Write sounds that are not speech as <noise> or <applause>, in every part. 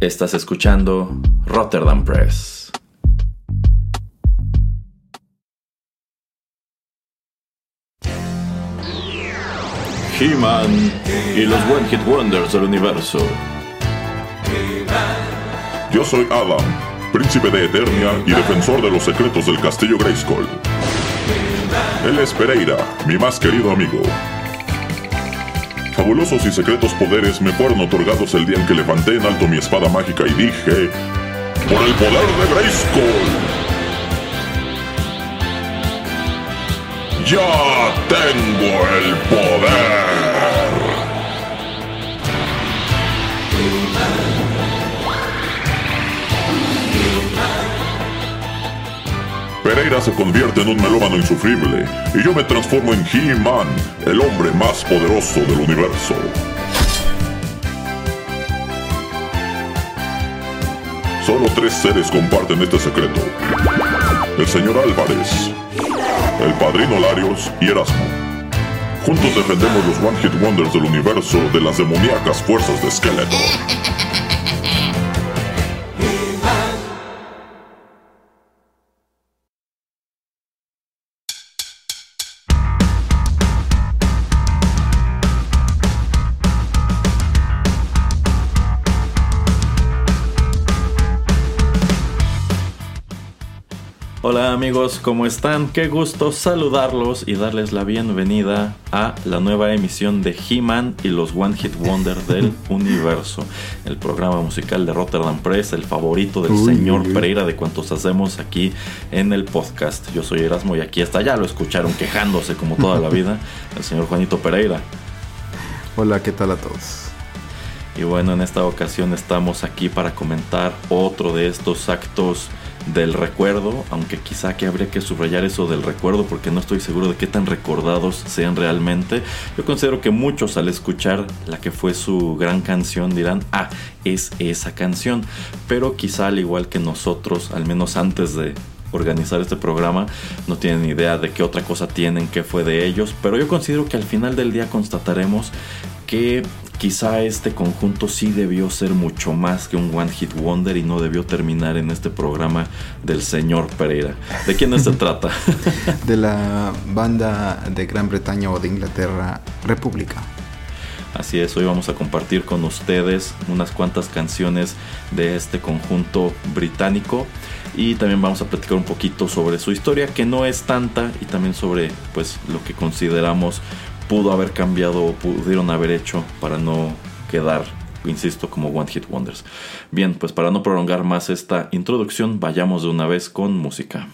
Estás escuchando Rotterdam Press. He-Man y los One Hit Wonders del universo. Yo soy Adam, príncipe de Eternia y defensor de los secretos del castillo Grayskull. Él es Pereira, mi más querido amigo. Fabulosos y secretos poderes me fueron otorgados el día en que levanté en alto mi espada mágica y dije, ¡Por el poder de Grayskull! ¡Ya tengo el poder! Pereira se convierte en un melómano insufrible y yo me transformo en He-Man, el hombre más poderoso del universo. Solo tres seres comparten este secreto. El señor Álvarez, el padrino Larios y Erasmo. Juntos defendemos los One Hit Wonders del universo de las demoníacas fuerzas de Skeletor. Amigos, ¿cómo están? Qué gusto saludarlos y darles la bienvenida a la nueva emisión de He-Man y los One Hit Wonder del <laughs> universo. El programa musical de Rotterdam Press, el favorito del señor Pereira de cuantos hacemos aquí en el podcast. Yo soy Erasmo y aquí hasta ya lo escucharon quejándose como toda la vida el señor Juanito Pereira. Hola, ¿qué tal a todos? Y bueno, en esta ocasión estamos aquí para comentar otro de estos actos del recuerdo, aunque quizá que habría que subrayar eso del recuerdo porque no estoy seguro de qué tan recordados sean realmente. Yo considero que muchos al escuchar la que fue su gran canción dirán, ah, es esa canción, pero quizá al igual que nosotros, al menos antes de organizar este programa, no tienen idea de qué otra cosa tienen, qué fue de ellos, pero yo considero que al final del día constataremos que quizá este conjunto sí debió ser mucho más que un One Hit Wonder y no debió terminar en este programa del señor Pereira. ¿De quién <laughs> se trata? de la banda de Gran Bretaña o de Inglaterra, República. Así es, hoy vamos a compartir con ustedes unas cuantas canciones de este conjunto británico y también vamos a platicar un poquito sobre su historia que no es tanta y también sobre pues lo que consideramos pudo haber cambiado o pudieron haber hecho para no quedar, insisto, como One Hit Wonders. Bien, pues para no prolongar más esta introducción, vayamos de una vez con música.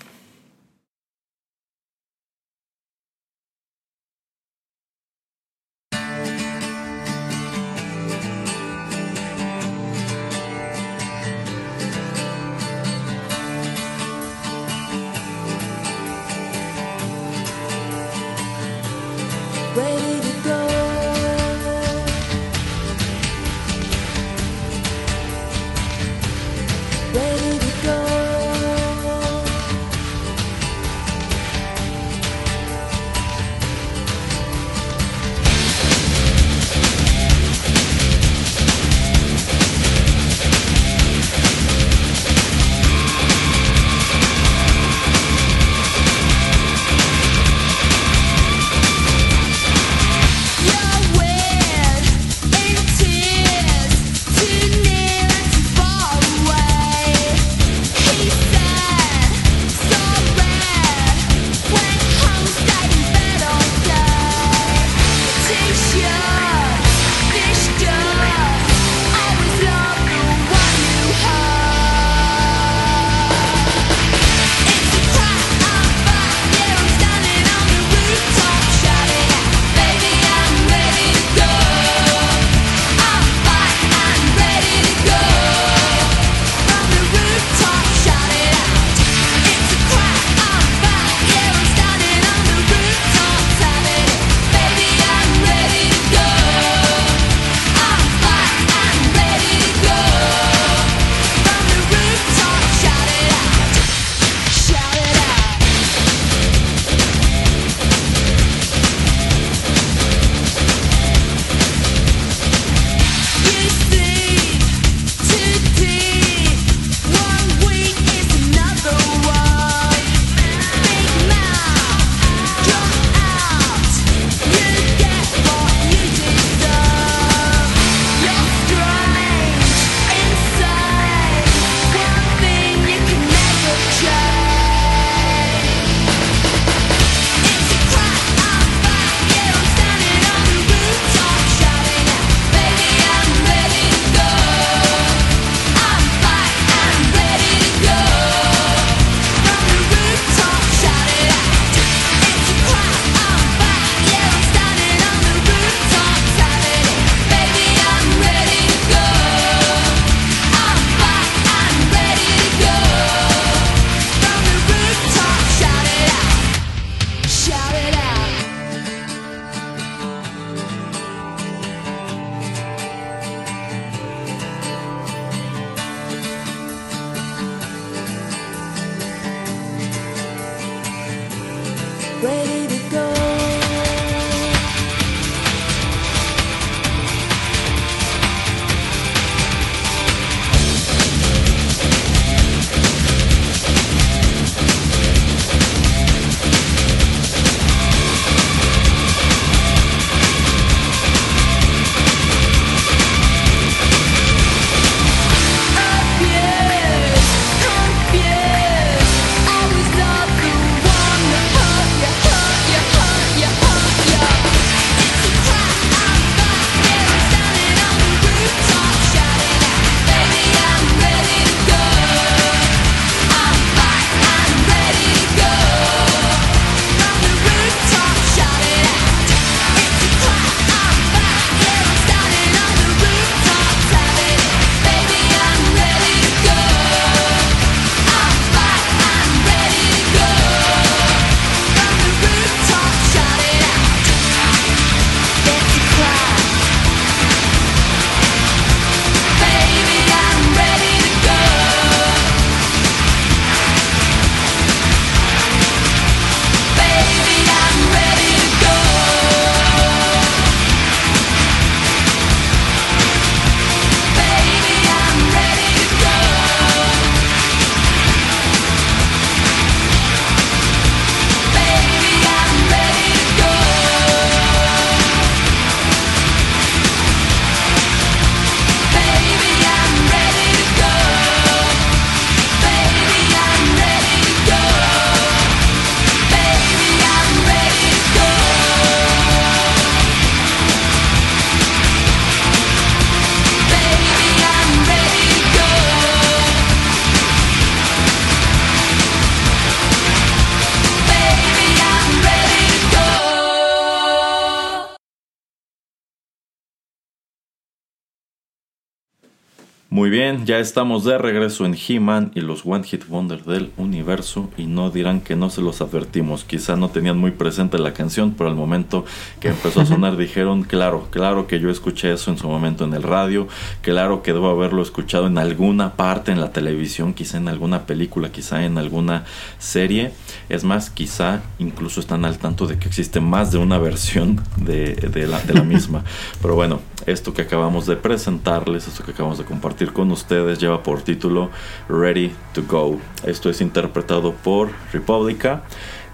Muy bien, ya estamos de regreso en He-Man y los One Hit Wonder del universo y no dirán que no se los advertimos. Quizá no tenían muy presente la canción, pero al momento que empezó a <laughs> sonar dijeron, claro, claro que yo escuché eso en su momento en el radio, claro que debo haberlo escuchado en alguna parte en la televisión, quizá en alguna película, quizá en alguna serie. Es más, quizá incluso están al tanto de que existe más de una versión de, de, la, de la misma. <laughs> Pero bueno, esto que acabamos de presentarles, esto que acabamos de compartir con ustedes, lleva por título Ready to Go. Esto es interpretado por Republica.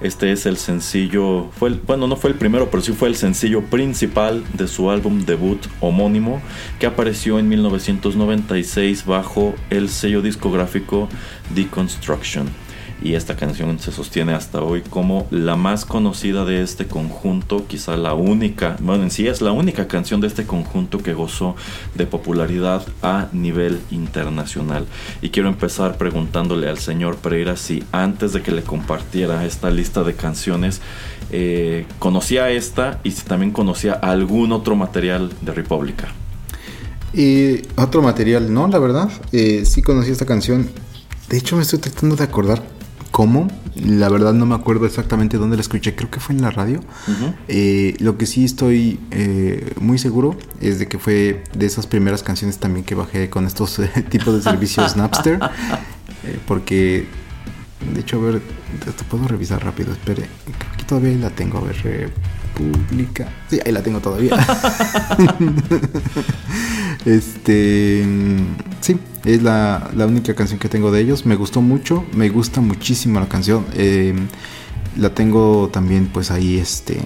Este es el sencillo, fue bueno, no fue el primero, pero sí fue el sencillo principal de su álbum debut homónimo que apareció en 1996 bajo el sello discográfico Deconstruction y esta canción se sostiene hasta hoy como la más conocida de este conjunto, quizá la única, bueno, en sí es la única canción de este conjunto que gozó de popularidad a nivel internacional. Y quiero empezar preguntándole al señor Pereira si antes de que le compartiera esta lista de canciones, eh, conocía esta y si también conocía algún otro material de República. Y otro material, no, la verdad, eh, sí conocí esta canción. De hecho, me estoy tratando de acordar cómo. La verdad no me acuerdo exactamente dónde la escuché, creo que fue en la radio. eh, lo que sí estoy eh, muy seguro es de que fue de esas primeras canciones también que bajé con estos eh, <laughs> tipos de servicios Napster. <laughs> Porque, de hecho, a ver, te puedo revisar rápido, espere. Que todavía la tengo, a ver, República. Sí, ahí la tengo todavía. <laughs> este, sí, es la, la, única canción que tengo de ellos. Me gustó mucho, me gusta muchísimo la canción. Eh, la tengo también, pues ahí, este,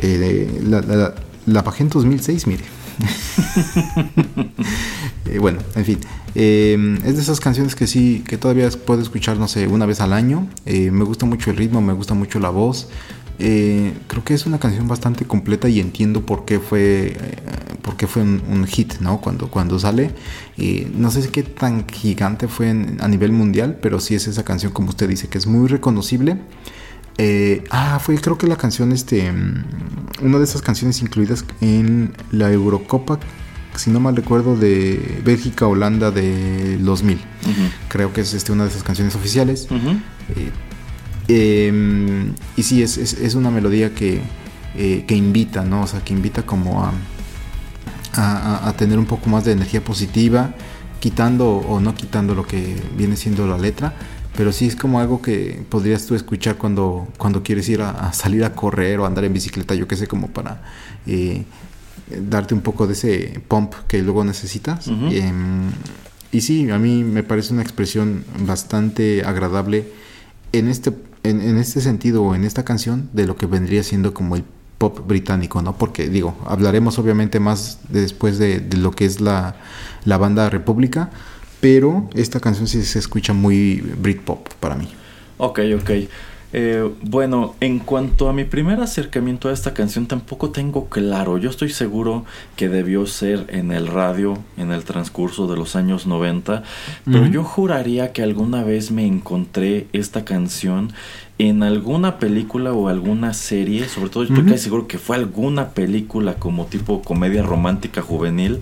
eh, la, la, la, bajé en 2006, mire. <laughs> eh, bueno, en fin. Eh, es de esas canciones que sí, que todavía puedo escuchar, no sé, una vez al año. Eh, me gusta mucho el ritmo, me gusta mucho la voz. Eh, creo que es una canción bastante completa y entiendo por qué fue, eh, por qué fue un, un, hit, ¿no? Cuando, cuando sale. Eh, no sé qué tan gigante fue en, a nivel mundial, pero sí es esa canción, como usted dice, que es muy reconocible. ah, fue creo que la canción, este, una de esas canciones incluidas en la Eurocopa si no mal recuerdo, de Bélgica-Holanda de 2000. Uh -huh. Creo que es este, una de esas canciones oficiales. Uh -huh. Eh, eh, y sí, es, es, es, una melodía que, eh, que invita, ¿no? O sea, que invita como a, a, a, tener un poco más de energía positiva, quitando o no quitando lo que viene siendo la letra. Pero sí es como algo que podrías tú escuchar cuando, cuando quieres ir a, a salir a correr o andar en bicicleta, yo qué sé, como para eh, darte un poco de ese pump que luego necesitas. Uh -huh. eh, y sí, a mí me parece una expresión bastante agradable en este, en, en, este sentido o en esta canción de lo que vendría siendo como el pop británico, ¿no? Porque digo, hablaremos obviamente más de después de, de, lo que es la, la banda República, pero esta canción sí se escucha muy Britpop para mí. Ok, ok. Eh, bueno, en cuanto a mi primer acercamiento a esta canción, tampoco tengo claro. Yo estoy seguro que debió ser en el radio en el transcurso de los años 90, pero yo juraría que alguna vez me encontré esta canción en alguna película o alguna serie, sobre todo estoy uh -huh. casi seguro que fue alguna película como tipo comedia romántica juvenil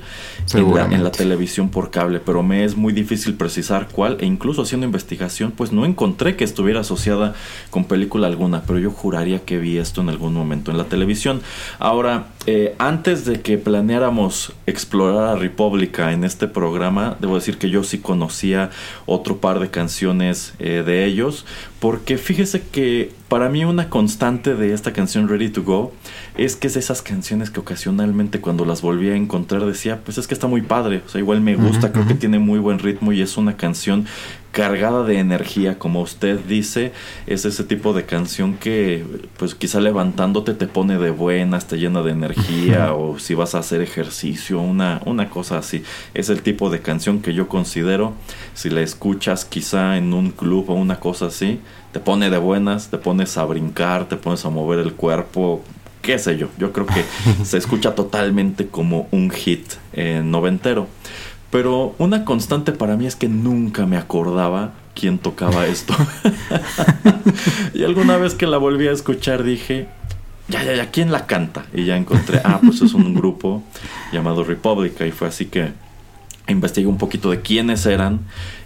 en la, en la, televisión por cable, pero me es muy difícil precisar cuál e incluso haciendo investigación pues no encontré que estuviera asociada con película alguna, pero yo juraría que vi esto en algún momento en la televisión. Ahora, eh, antes de que planeáramos explorar a República en este programa, debo decir que yo sí conocía otro par de canciones eh, de ellos, porque fíjese que para mí una constante de esta canción Ready to Go es que es esas canciones que ocasionalmente cuando las volví a encontrar decía, pues es que está muy padre, o sea, igual me gusta, uh -huh, creo uh -huh. que tiene muy buen ritmo y es una canción cargada de energía, como usted dice, es ese tipo de canción que pues quizá levantándote te pone de buenas, te llena de energía o si vas a hacer ejercicio, una, una cosa así. Es el tipo de canción que yo considero, si la escuchas quizá en un club o una cosa así, te pone de buenas, te pones a brincar, te pones a mover el cuerpo, qué sé yo, yo creo que <laughs> se escucha totalmente como un hit eh, noventero. Pero una constante para mí es que nunca me acordaba quién tocaba esto. <laughs> y alguna vez que la volví a escuchar dije, ya, ya, ya, ¿quién la canta? Y ya encontré, ah, pues es un grupo llamado República y fue así que investigué un poquito de quiénes eran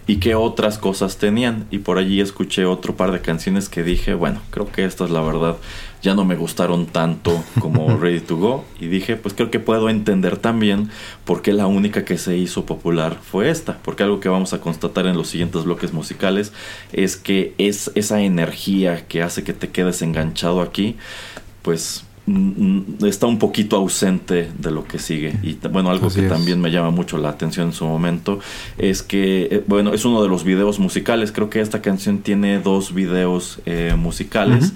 y qué otras cosas tenían. Y por allí escuché otro par de canciones que dije, bueno, creo que estas la verdad ya no me gustaron tanto como <laughs> Ready to Go. Y dije, pues creo que puedo entender también por qué la única que se hizo popular fue esta. Porque algo que vamos a constatar en los siguientes bloques musicales es que es esa energía que hace que te quedes enganchado aquí, pues está un poquito ausente de lo que sigue. Y bueno, algo que también me llama mucho la atención en su momento es que, eh, bueno, es uno de los videos musicales. Creo que esta canción tiene dos videos eh, musicales.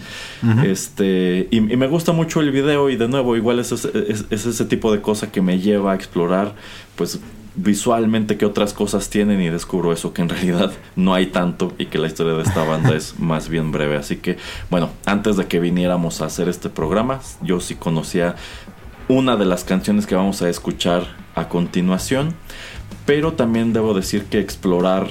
Este, y, me gusta mucho el video y de nuevo, igual es, es, es ese tipo de cosa que me lleva a explorar, pues visualmente qué otras cosas tienen y descubro eso que en realidad no hay tanto y que la historia de esta banda es más bien breve. Así que bueno, antes de que viniéramos a hacer este programa, yo sí conocía una de las canciones que vamos a escuchar a continuación, pero también debo decir que explorar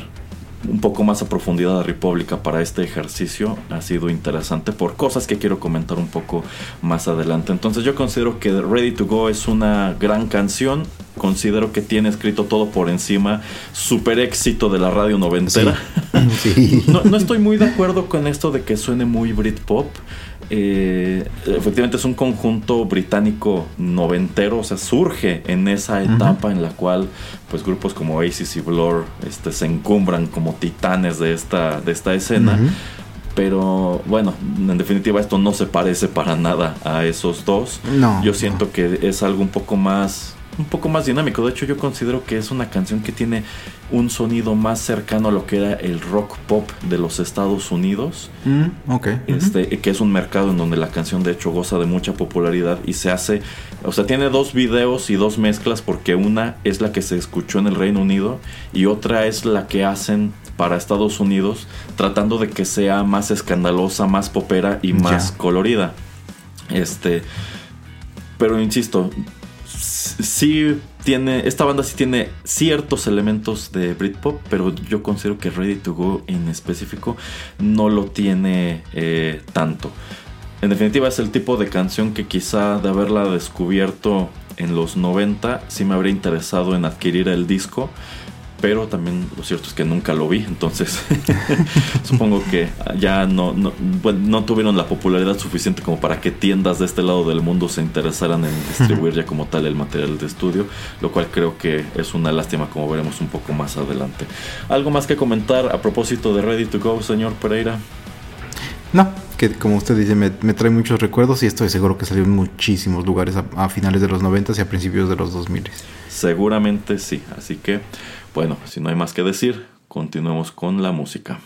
un poco más a profundidad a República para este ejercicio ha sido interesante por cosas que quiero comentar un poco más adelante. Entonces yo considero que Ready to Go es una gran canción. Considero que tiene escrito todo por encima. Super éxito de la radio noventera. <laughs> <laughs> no, no estoy muy de acuerdo con esto de que suene muy Britpop. Eh, efectivamente es un conjunto británico noventero, o sea, surge en esa etapa en la cual pues grupos como Oasis y Blur este, se encumbran como titanes de esta, de esta escena. Pero bueno, en definitiva esto no se parece para nada a esos dos. No, Yo siento que es algo un poco más un poco más dinámico. De hecho, yo considero que es una canción que tiene un sonido más cercano a lo que era el rock pop de los Estados Unidos. Mm, este, Que es un mercado en donde la canción de hecho goza de mucha popularidad y se hace, o sea, tiene dos videos y dos mezclas porque una es la que se escuchó en el Reino Unido y otra es la que hacen para Estados Unidos tratando de que sea más escandalosa, más popera y más colorida. Este, pero insisto, sí tiene, esta banda sí tiene ciertos elementos de Britpop, pero yo considero que Ready to Go en específico no lo tiene eh, tanto. En definitiva es el tipo de canción que quizá de haberla descubierto en los 90 sí me habría interesado en adquirir el disco pero también lo cierto es que nunca lo vi, entonces <laughs> supongo que ya no, no, tuvieron la popularidad suficiente como para que tiendas de este lado del mundo se interesaran en distribuir ya como tal el material de estudio, lo cual creo que es una lástima como veremos un poco más adelante. ¿Algo más que comentar a propósito de Ready to Go, señor Pereira? No, que como usted dice, me, trae muchos recuerdos y estoy seguro que salió en muchísimos lugares a, a finales de los 90 y a principios de los 2000. Seguramente sí, así que bueno, si no hay más que decir, continuemos con la música.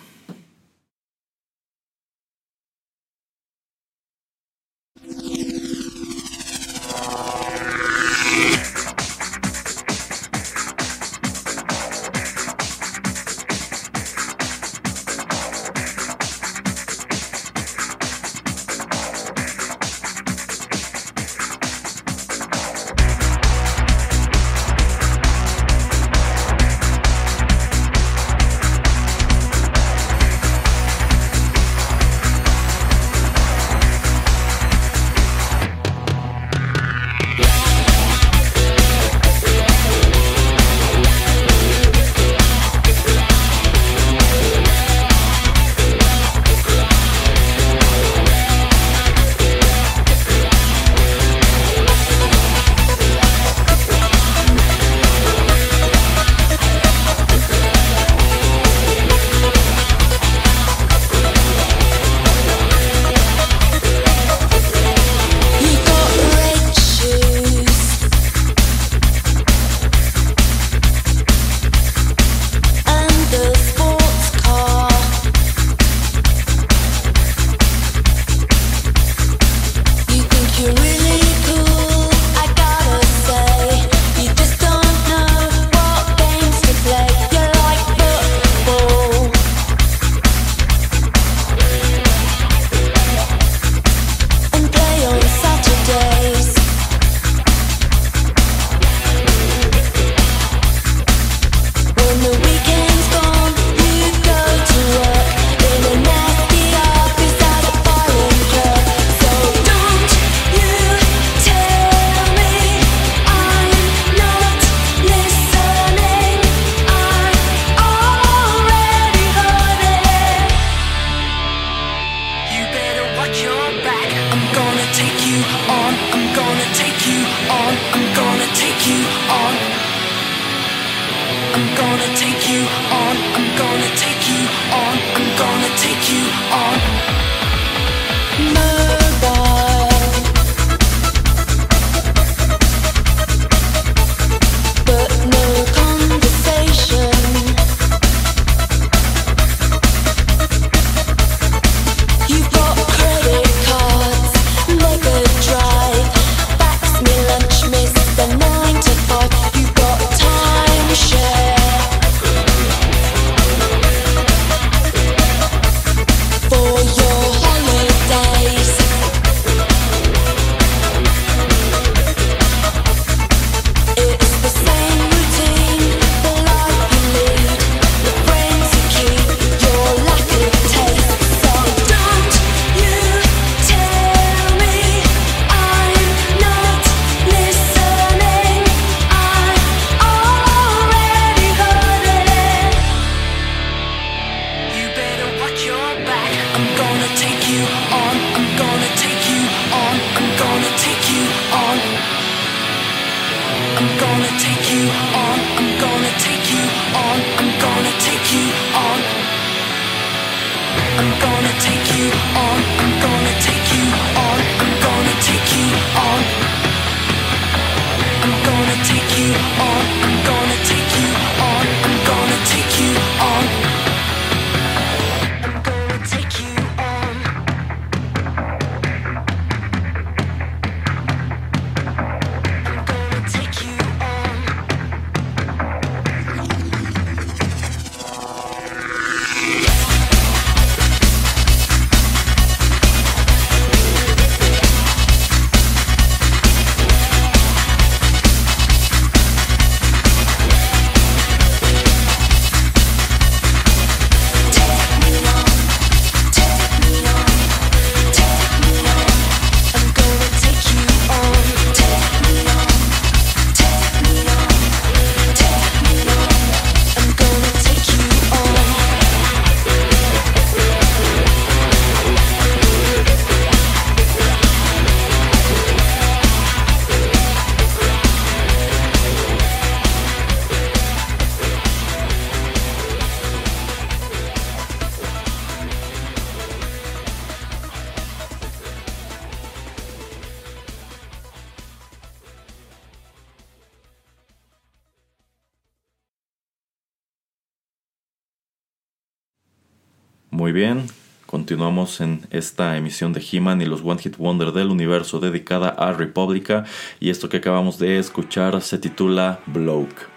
Bien, continuamos en esta emisión de He-Man y los One Hit Wonder del universo dedicada a República y esto que acabamos de escuchar se titula Bloke.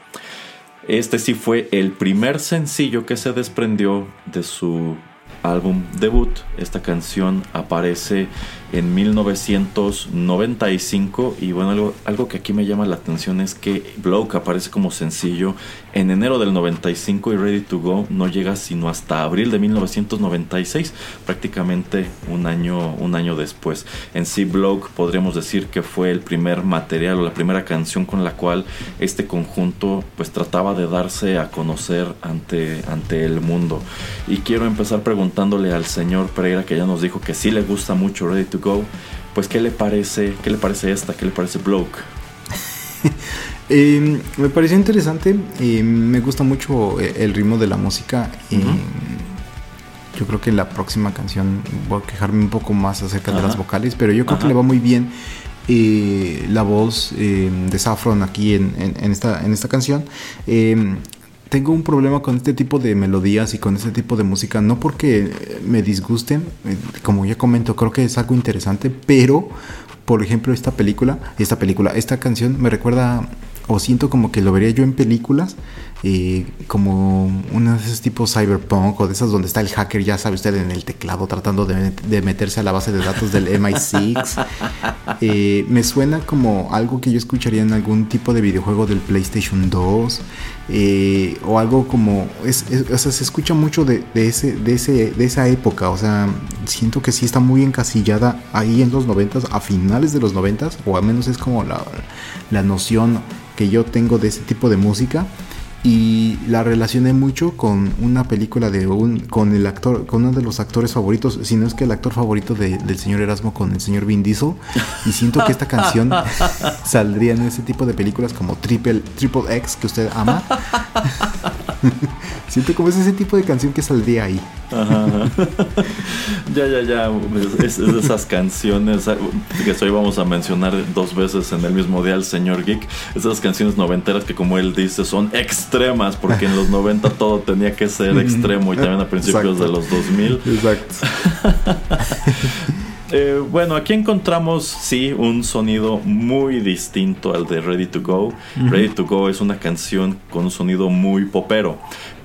Este sí fue el primer sencillo que se desprendió de su álbum debut. Esta canción aparece en 1995 y bueno, algo, algo que aquí me llama la atención es que Bloke aparece como sencillo en enero del 95 y Ready to Go no llega sino hasta abril de 1996, prácticamente un año, un año después. En sí, Bloke podríamos decir que fue el primer material o la primera canción con la cual este conjunto pues trataba de darse a conocer ante, ante el mundo. Y quiero empezar preguntándole al señor Pereira que ya nos dijo que sí le gusta mucho Ready to Go, pues ¿qué le parece, qué le parece esta, qué le parece Bloke? <laughs> Em, me pareció interesante, y me gusta mucho eh, el ritmo de la música. y Yo creo que en la próxima canción voy a quejarme un poco más acerca de las vocales, pero yo creo que le va muy bien eh, la voz em, de Saffron aquí en, esta, en esta canción. Em, tengo un problema con este tipo de melodías y con este tipo de música, no porque me disgusten, eh, como ya comento, creo que es algo interesante, pero por ejemplo esta película, esta película, esta canción me recuerda o siento como que lo vería yo en películas, eh, como uno de esos tipos cyberpunk o de esas donde está el hacker, ya sabe usted, en el teclado tratando de, meterse a la base de datos del MI6. <laughs> Eh, me suena como algo que yo escucharía en algún tipo de videojuego del PlayStation 2 eh, o algo como, es, o sea, se escucha mucho de, ese, de, ese, de esa época, o sea, siento que sí está muy encasillada ahí en los 90, a finales de los 90, o al menos es como la, la noción que yo tengo de ese tipo de música. Y la relacioné mucho con una película de un con el actor con uno de los actores favoritos si no es que el actor favorito del señor Erasmo con el señor Vin Diesel y siento que esta canción <laughs> saldría en ese tipo de películas como Triple Triple X que usted ama <laughs> <laughs> siento como es ese tipo de canción que saldría ahí <laughs> ya ya ya es, de esas canciones ah, que hoy vamos a mencionar dos veces en el mismo día el señor Geek esas canciones noventeras que como él dice son extremas, porque en los 90 todo tenía que ser extremo y también a principios de los 2000. Exacto. <laughs> Eh, bueno, aquí encontramos, sí, un sonido muy distinto al de Ready to Go. Ready to Go es una canción con un sonido muy popero.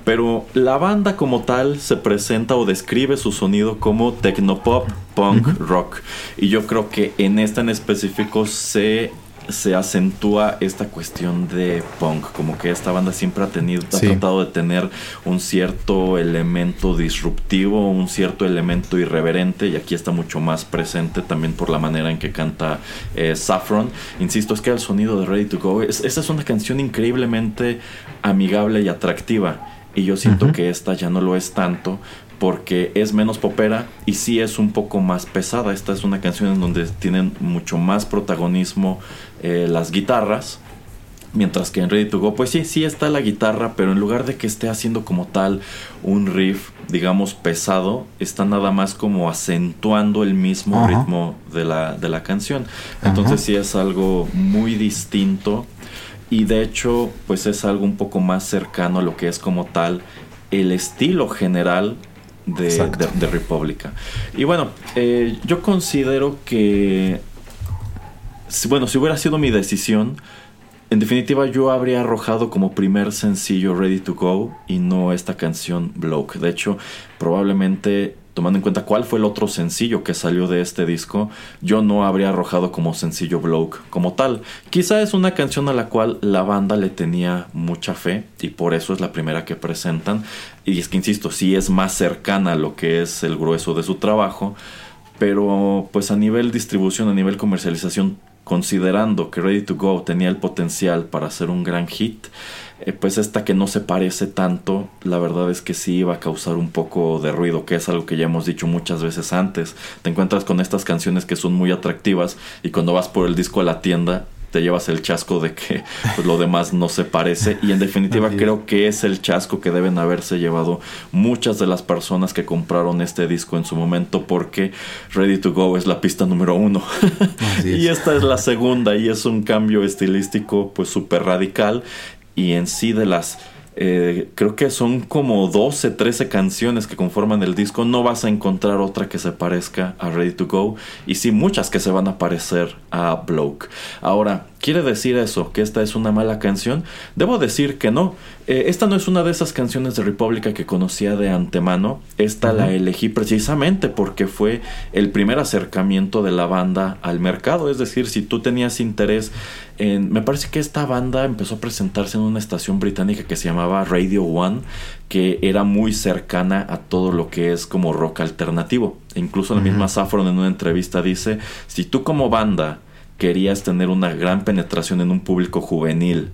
Pero la banda como tal se presenta o describe su sonido como tecnopop, punk, rock. Y yo creo que en esta en específico se se acentúa esta cuestión de punk, como que esta banda siempre ha tenido, ha tratado de tener un cierto elemento disruptivo, un cierto elemento irreverente, y aquí está mucho más presente también por la manera en que canta eh, Saffron. Insisto, es que el sonido de Ready to Go, es, esa es una canción increíblemente amigable y atractiva. Y yo siento que esta ya no lo es tanto, porque es menos popera y sí es un poco más pesada. Esta es una canción en donde tienen mucho más protagonismo eh, las guitarras. Mientras que en Ready to Go, pues sí, sí está la guitarra, pero en lugar de que esté haciendo como tal un riff, digamos, pesado, está nada más como acentuando el mismo ritmo de la, de la canción. Entonces sí es algo muy distinto y de hecho, pues es algo un poco más cercano a lo que es como tal el estilo general de, de, República. Y bueno, eh, yo considero que bueno, si hubiera sido mi decisión, en definitiva yo habría arrojado como primer sencillo Ready to Go y no esta canción Bloke. De hecho, probablemente tomando en cuenta cuál fue el otro sencillo que salió de este disco, yo no habría arrojado como sencillo Bloke como tal. Quizá es una canción a la cual la banda le tenía mucha fe y por eso es la primera que presentan. Y es que, insisto, sí es más cercana a lo que es el grueso de su trabajo, pero pues a nivel distribución, a nivel comercialización, considerando que Ready to Go tenía el potencial para ser un gran hit, eh, pues esta que no se parece tanto, la verdad es que sí iba a causar un poco de ruido, que es algo que ya hemos dicho muchas veces antes. Te encuentras con estas canciones que son muy atractivas y cuando vas por el disco a la tienda te llevas el chasco de que pues, lo demás no se parece. Y en definitiva creo que es el chasco que deben haberse llevado muchas de las personas que compraron este disco en su momento porque Ready to Go es la pista número uno. <laughs> Y esta es la segunda y es un cambio estilístico pues súper radical y en sí de las eh, creo que son como 12, 13 canciones que conforman el disco. No vas a encontrar otra que se parezca a Ready to Go. Y sí, muchas que se van a parecer a Bloke. Ahora, ¿quiere decir eso? ¿Que esta es una mala canción? Debo decir que no. Eh, esta no es una de esas canciones de República que conocía de antemano. Esta la elegí precisamente porque fue el primer acercamiento de la banda al mercado. Es decir, si tú tenías interés en... Me parece que esta banda empezó a presentarse en una estación británica que se llamaba Radio One, que era muy cercana a todo lo que es como rock alternativo. E incluso la misma Saffron en una entrevista dice, si tú como banda querías tener una gran penetración en un público juvenil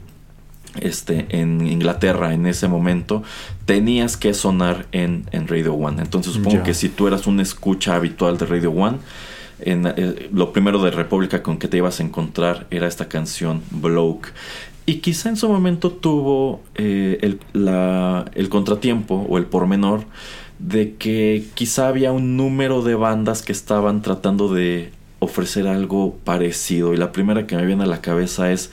este, en Inglaterra en ese momento, tenías que sonar en, en Radio One. Entonces supongo que si tú eras un escucha habitual de Radio One, en, eh, lo primero de República con que te ibas a encontrar era esta canción Bloke. Y quizá en su momento tuvo eh, el, el contratiempo o el pormenor de que quizá había un número de bandas que estaban tratando de ofrecer algo parecido. Y la primera que me viene a la cabeza es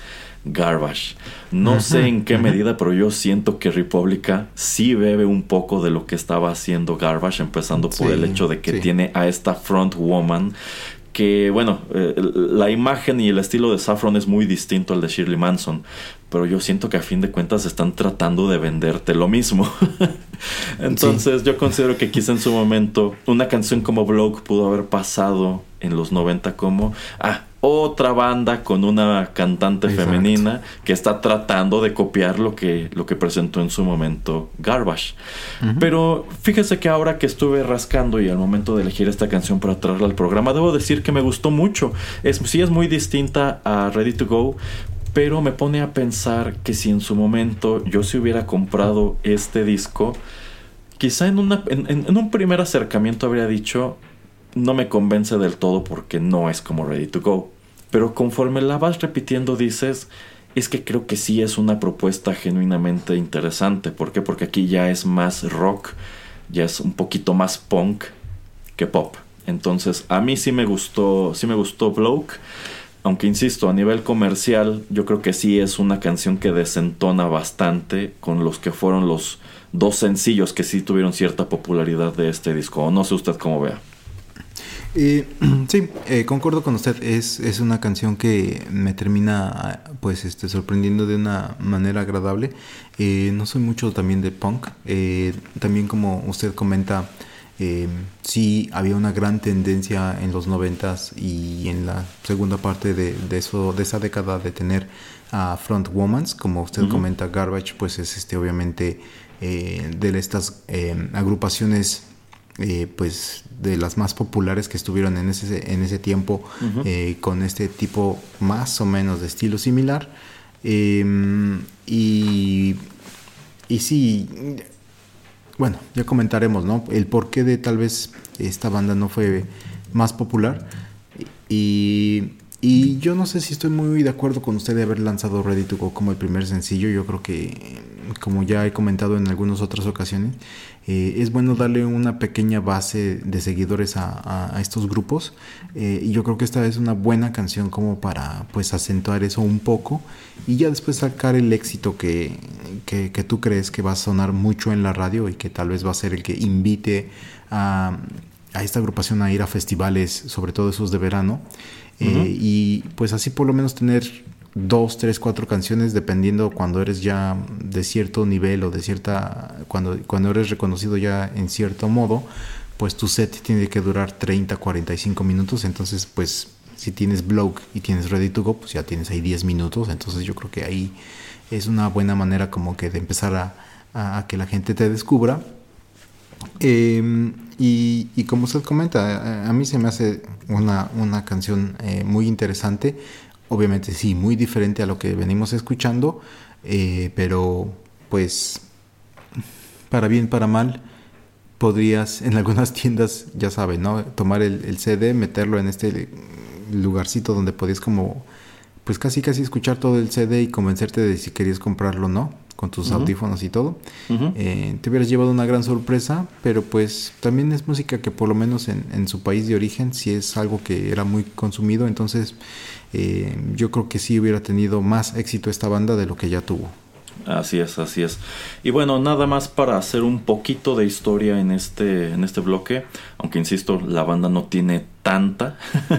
Garbage. No sé en qué medida, pero yo siento que República sí bebe un poco de lo que estaba haciendo Garbage, empezando por el hecho de que tiene a esta front woman que bueno, eh, la imagen y el estilo de Saffron es muy distinto al de Shirley Manson, pero yo siento que a fin de cuentas están tratando de venderte lo mismo. <laughs> Entonces yo considero que quizá en su momento una canción como Bloke pudo haber pasado en los 90 como, ah, otra banda con una cantante femenina que está tratando de copiar lo que, lo que presentó en su momento Garbage. Pero fíjese que ahora que estuve rascando y al momento de elegir esta canción para traerla al programa, debo decir que me gustó mucho. Es, sí es muy distinta a Ready to Go, pero me pone a pensar que si en su momento yo se hubiera comprado este disco, quizá en, una, en, un primer acercamiento habría dicho, no me convence del todo porque no es como Ready to Go. Pero conforme la vas repitiendo dices, es que creo que sí es una propuesta genuinamente interesante. ¿Por qué? Porque aquí ya es más rock, ya es un poquito más punk que pop. Entonces, a mí sí me gustó, sí me gustó Bloke. Aunque insisto, a nivel comercial, yo creo que sí es una canción que desentona bastante con los que fueron los dos sencillos que sí tuvieron cierta popularidad de este disco. no sé usted cómo vea. Eh, <clears throat> sí, eh, concuerdo con usted. Es, es una canción que me termina pues este, sorprendiendo de una manera agradable. Eh, no soy mucho también de punk. también como usted comenta, sí había una gran tendencia en los noventas y en la segunda parte de, eso, de esa década de tener a front womans, como usted comenta, Garbage, pues es este obviamente de estas agrupaciones eh, pues de las más populares que estuvieron en ese, en ese tiempo eh, con este tipo más o menos de estilo similar. Em, y, y sí, bueno, ya comentaremos, ¿no? El porqué de tal vez esta banda no fue más popular. Y, y yo no sé si estoy muy de acuerdo con usted de haber lanzado Ready to Go como el primer sencillo. Yo creo que, como ya he comentado en algunas otras ocasiones, eh, es bueno darle una pequeña base de seguidores a, estos grupos eh, y yo creo que esta es una buena canción como para pues acentuar eso un poco y ya después sacar el éxito que, que, tú crees que va a sonar mucho en la radio y que tal vez va a ser el que invite a, a esta agrupación a ir a festivales, sobre todo esos de verano. Eh, y pues así por lo menos tener dos, tres, cuatro canciones, dependiendo cuando eres ya de cierto nivel o de cierta, cuando, cuando eres reconocido ya en cierto modo, pues tu set tiene que durar 30, 45 minutos, entonces pues si tienes blog y tienes ready to go, pues ya tienes ahí 10 minutos, entonces yo creo que ahí es una buena manera como que de empezar a, que la gente te descubra. Em, y, como usted comenta, a, mí se me hace una, una canción eh, muy interesante Obviamente sí, muy diferente a lo que venimos escuchando, eh, pero pues para bien, para mal, podrías en algunas tiendas, ya saben, ¿no? Tomar el, CD, meterlo en este lugarcito donde podías como, pues casi casi escuchar todo el CD y convencerte de si querías comprarlo o no con tus audífonos y todo. Eh, te hubieras llevado una gran sorpresa, pero pues también es música que por lo menos en, en su país de origen sí es algo que era muy consumido, entonces eh, yo creo que sí hubiera tenido más éxito esta banda de lo que ya tuvo. Así es, así es. Y bueno, nada más para hacer un poquito de historia en este, en este bloque, aunque insisto, la banda no tiene tanta,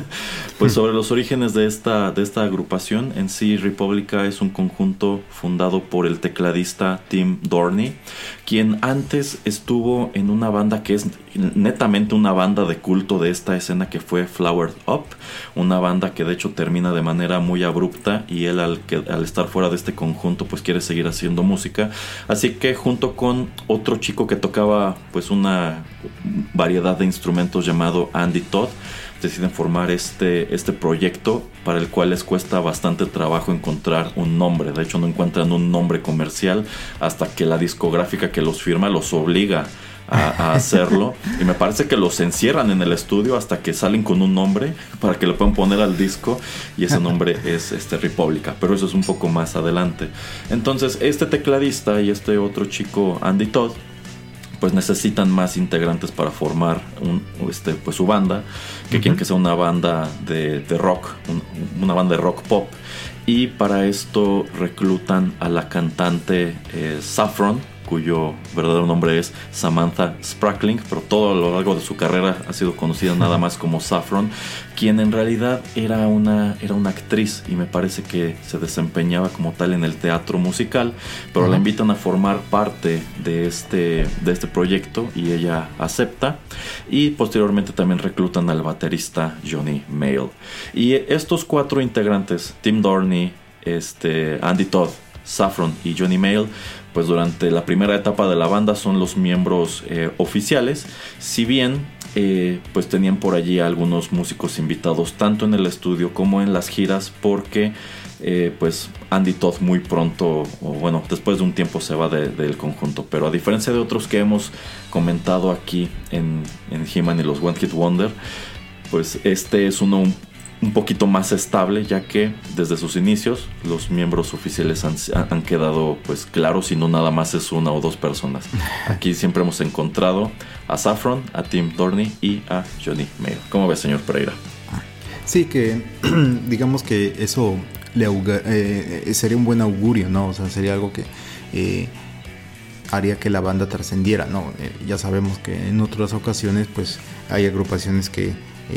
<laughs> pues sobre los orígenes de esta, de esta agrupación, en sí República es un conjunto fundado por el tecladista Tim Dorney, quien antes estuvo en una banda que es netamente una banda de culto de esta escena que fue Flowered Up, una banda que de hecho termina de manera muy abrupta y él al, al estar fuera de este conjunto pues quiere seguir haciendo música, así que junto con otro chico que tocaba pues una variedad de instrumentos llamado Andy Todd, deciden formar este, este proyecto para el cual les cuesta bastante trabajo encontrar un nombre. De hecho, no encuentran un nombre comercial hasta que la discográfica que los firma los obliga a, <laughs> hacerlo. Y me parece que los encierran en el estudio hasta que salen con un nombre para que le puedan poner al disco. Y ese nombre <laughs> es este, República. Pero eso es un poco más adelante. Entonces, este tecladista y este otro chico, Andy Todd, pues necesitan más integrantes para formar un, este, pues su banda, que quieren que sea una banda de, rock, una banda de rock pop. Y para esto reclutan a la cantante eh, Saffron, cuyo verdadero nombre es Samantha Sprackling, pero todo a lo largo de su carrera ha sido conocida nada más como Saffron, quien en realidad era una, era una actriz y me parece que se desempeñaba como tal en el teatro musical, pero la invitan a formar parte de este, de este proyecto y ella acepta y posteriormente también reclutan al baterista Johnny Mail. Y estos cuatro integrantes, Tim Dorney, este, Andy Todd, Saffron y Johnny Mail, pues durante la primera etapa de la banda son los miembros eh, oficiales, si bien eh, pues tenían por allí algunos músicos invitados tanto en el estudio como en las giras porque eh, pues Andy Todd muy pronto, o bueno, después de un tiempo se va del conjunto. Pero a diferencia de otros que hemos comentado aquí en, en He-Man y los One Hit Wonder, pues este es uno un, poquito más estable ya que desde sus inicios los miembros oficiales han, quedado pues claros y no nada más es una o dos personas. <laughs> Aquí siempre hemos encontrado a Saffron, a Tim Dorney y a Johnny Mayer. ¿Cómo ve señor Pereira? Sí, que <clears throat> digamos que eso le eh, sería un buen augurio, ¿no? O sea, sería algo que eh, haría que la banda trascendiera, ¿no? Eh, ya sabemos que en otras ocasiones, pues, hay agrupaciones que,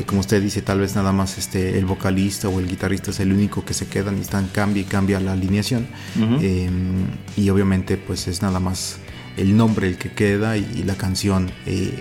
como usted dice, tal vez nada más este, el vocalista o el guitarrista es el único que se quedan y están cambia y cambia la alineación. Em, y obviamente, pues, es nada más el nombre el que queda y, la canción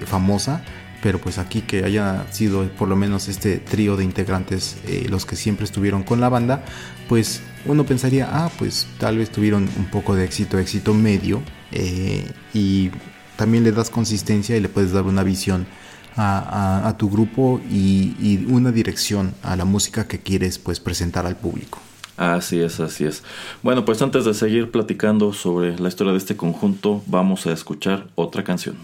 famosa pero pues aquí que haya sido por lo menos este trío de integrantes los que siempre estuvieron con la banda, pues uno pensaría, ah, pues tal vez tuvieron un poco de éxito, éxito medio, eh, y también le das consistencia y le puedes dar una visión a, tu grupo y, una dirección a la música que quieres pues presentar al público. Así es, así es. Bueno, pues antes de seguir platicando sobre la historia de este conjunto, vamos a escuchar otra canción.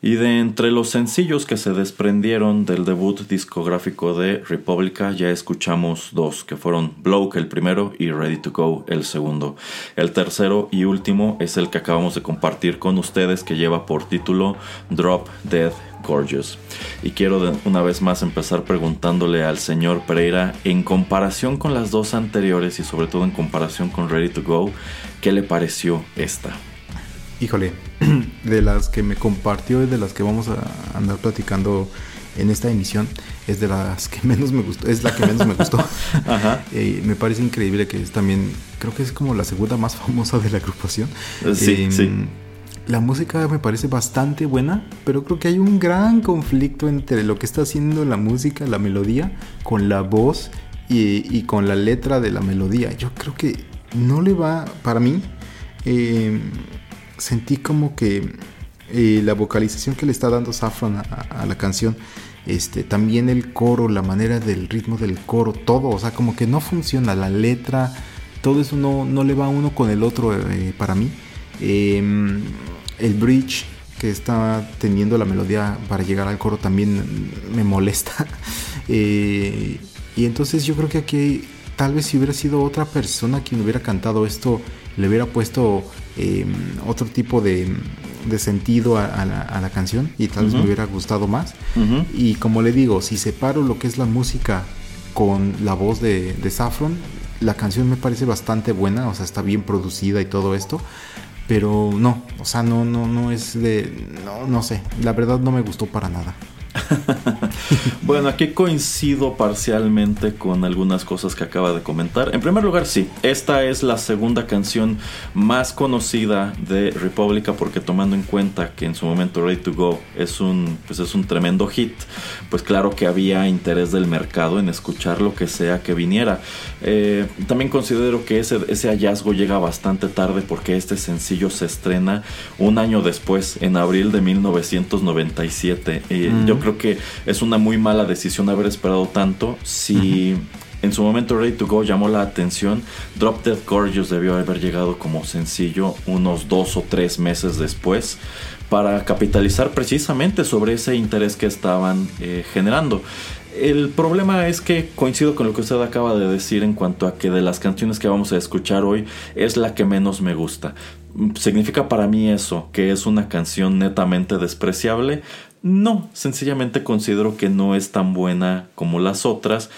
Y de entre los sencillos que se desprendieron del debut discográfico de Republica ya escuchamos dos, que fueron Bloke el primero y Ready to Go el segundo. El tercero y último es el que acabamos de compartir con ustedes que lleva por título Drop Dead Gorgeous. Y quiero una vez más empezar preguntándole al señor Pereira, en comparación con las dos anteriores y sobre todo en comparación con Ready to Go, ¿qué le pareció esta? Híjole, <clears throat> de las que me compartió y de las que vamos a andar platicando en esta emisión, es de las que <laughs> menos me gustó, es la que menos me gustó. <laughs> Ajá. <laughs> Eh, me parece increíble que es también, creo que es como la segunda más famosa de la agrupación. Eh, sí, em, sí. La música me parece bastante buena, pero creo que hay un gran conflicto entre lo que está haciendo la música, la melodía, con la voz y, y con la letra de la melodía. Yo creo que no le va, para mí, eh, sentí como que eh, la vocalización que le está dando Saffron a, la canción, este, también el coro, la manera del ritmo del coro, todo, o sea, como que no funciona, la letra, todo eso no, no le va uno con el otro eh, para mí. Em, el bridge que está teniendo la melodía para llegar al coro también me molesta. <laughs> Eh, y entonces yo creo que aquí tal vez si hubiera sido otra persona quien hubiera cantado esto, le hubiera puesto Em, otro tipo de, sentido a, la, canción y tal vez me hubiera gustado más. Y como le digo, si separo lo que es la música con la voz de, de Saffron, la canción me parece bastante buena, o sea, está bien producida y todo esto. Pero no, o sea, no, no, no es de. No, no sé, la verdad no me gustó para nada. <laughs> bueno, aquí coincido parcialmente con algunas cosas que acaba de comentar. En primer lugar, sí, esta es la segunda canción más conocida de República porque tomando en cuenta que en su momento Ready to Go es un, pues es un tremendo hit, pues claro que había interés del mercado en escuchar lo que sea que viniera. Eh, también considero que ese, ese hallazgo llega bastante tarde porque este sencillo se estrena un año después, en abril de 1997. y Yo creo que es una muy mala decisión haber esperado tanto. Si en su momento Ready to Go llamó la atención, Drop Dead Gorgeous debió haber llegado como sencillo unos dos o tres meses después para capitalizar precisamente sobre ese interés que estaban eh, generando. El problema es que coincido con lo que usted acaba de decir en cuanto a que de las canciones que vamos a escuchar hoy es la que menos me gusta. ¿Significa para mí eso que es una canción netamente despreciable? No, sencillamente considero que no es tan buena como las otras.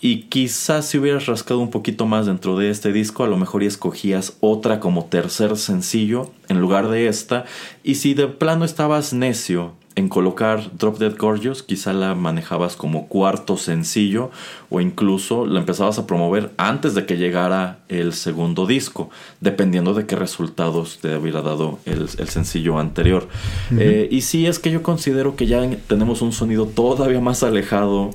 Y quizás si hubieras rascado un poquito más dentro de este disco, a lo mejor y escogías otra como tercer sencillo en lugar de esta. Y si de plano estabas necio en colocar Drop Dead Gorgeous, quizá la manejabas como cuarto sencillo o incluso la empezabas a promover antes de que llegara el segundo disco, dependiendo de qué resultados te hubiera dado el, sencillo anterior. Eh, y sí es que yo considero que ya tenemos un sonido todavía más alejado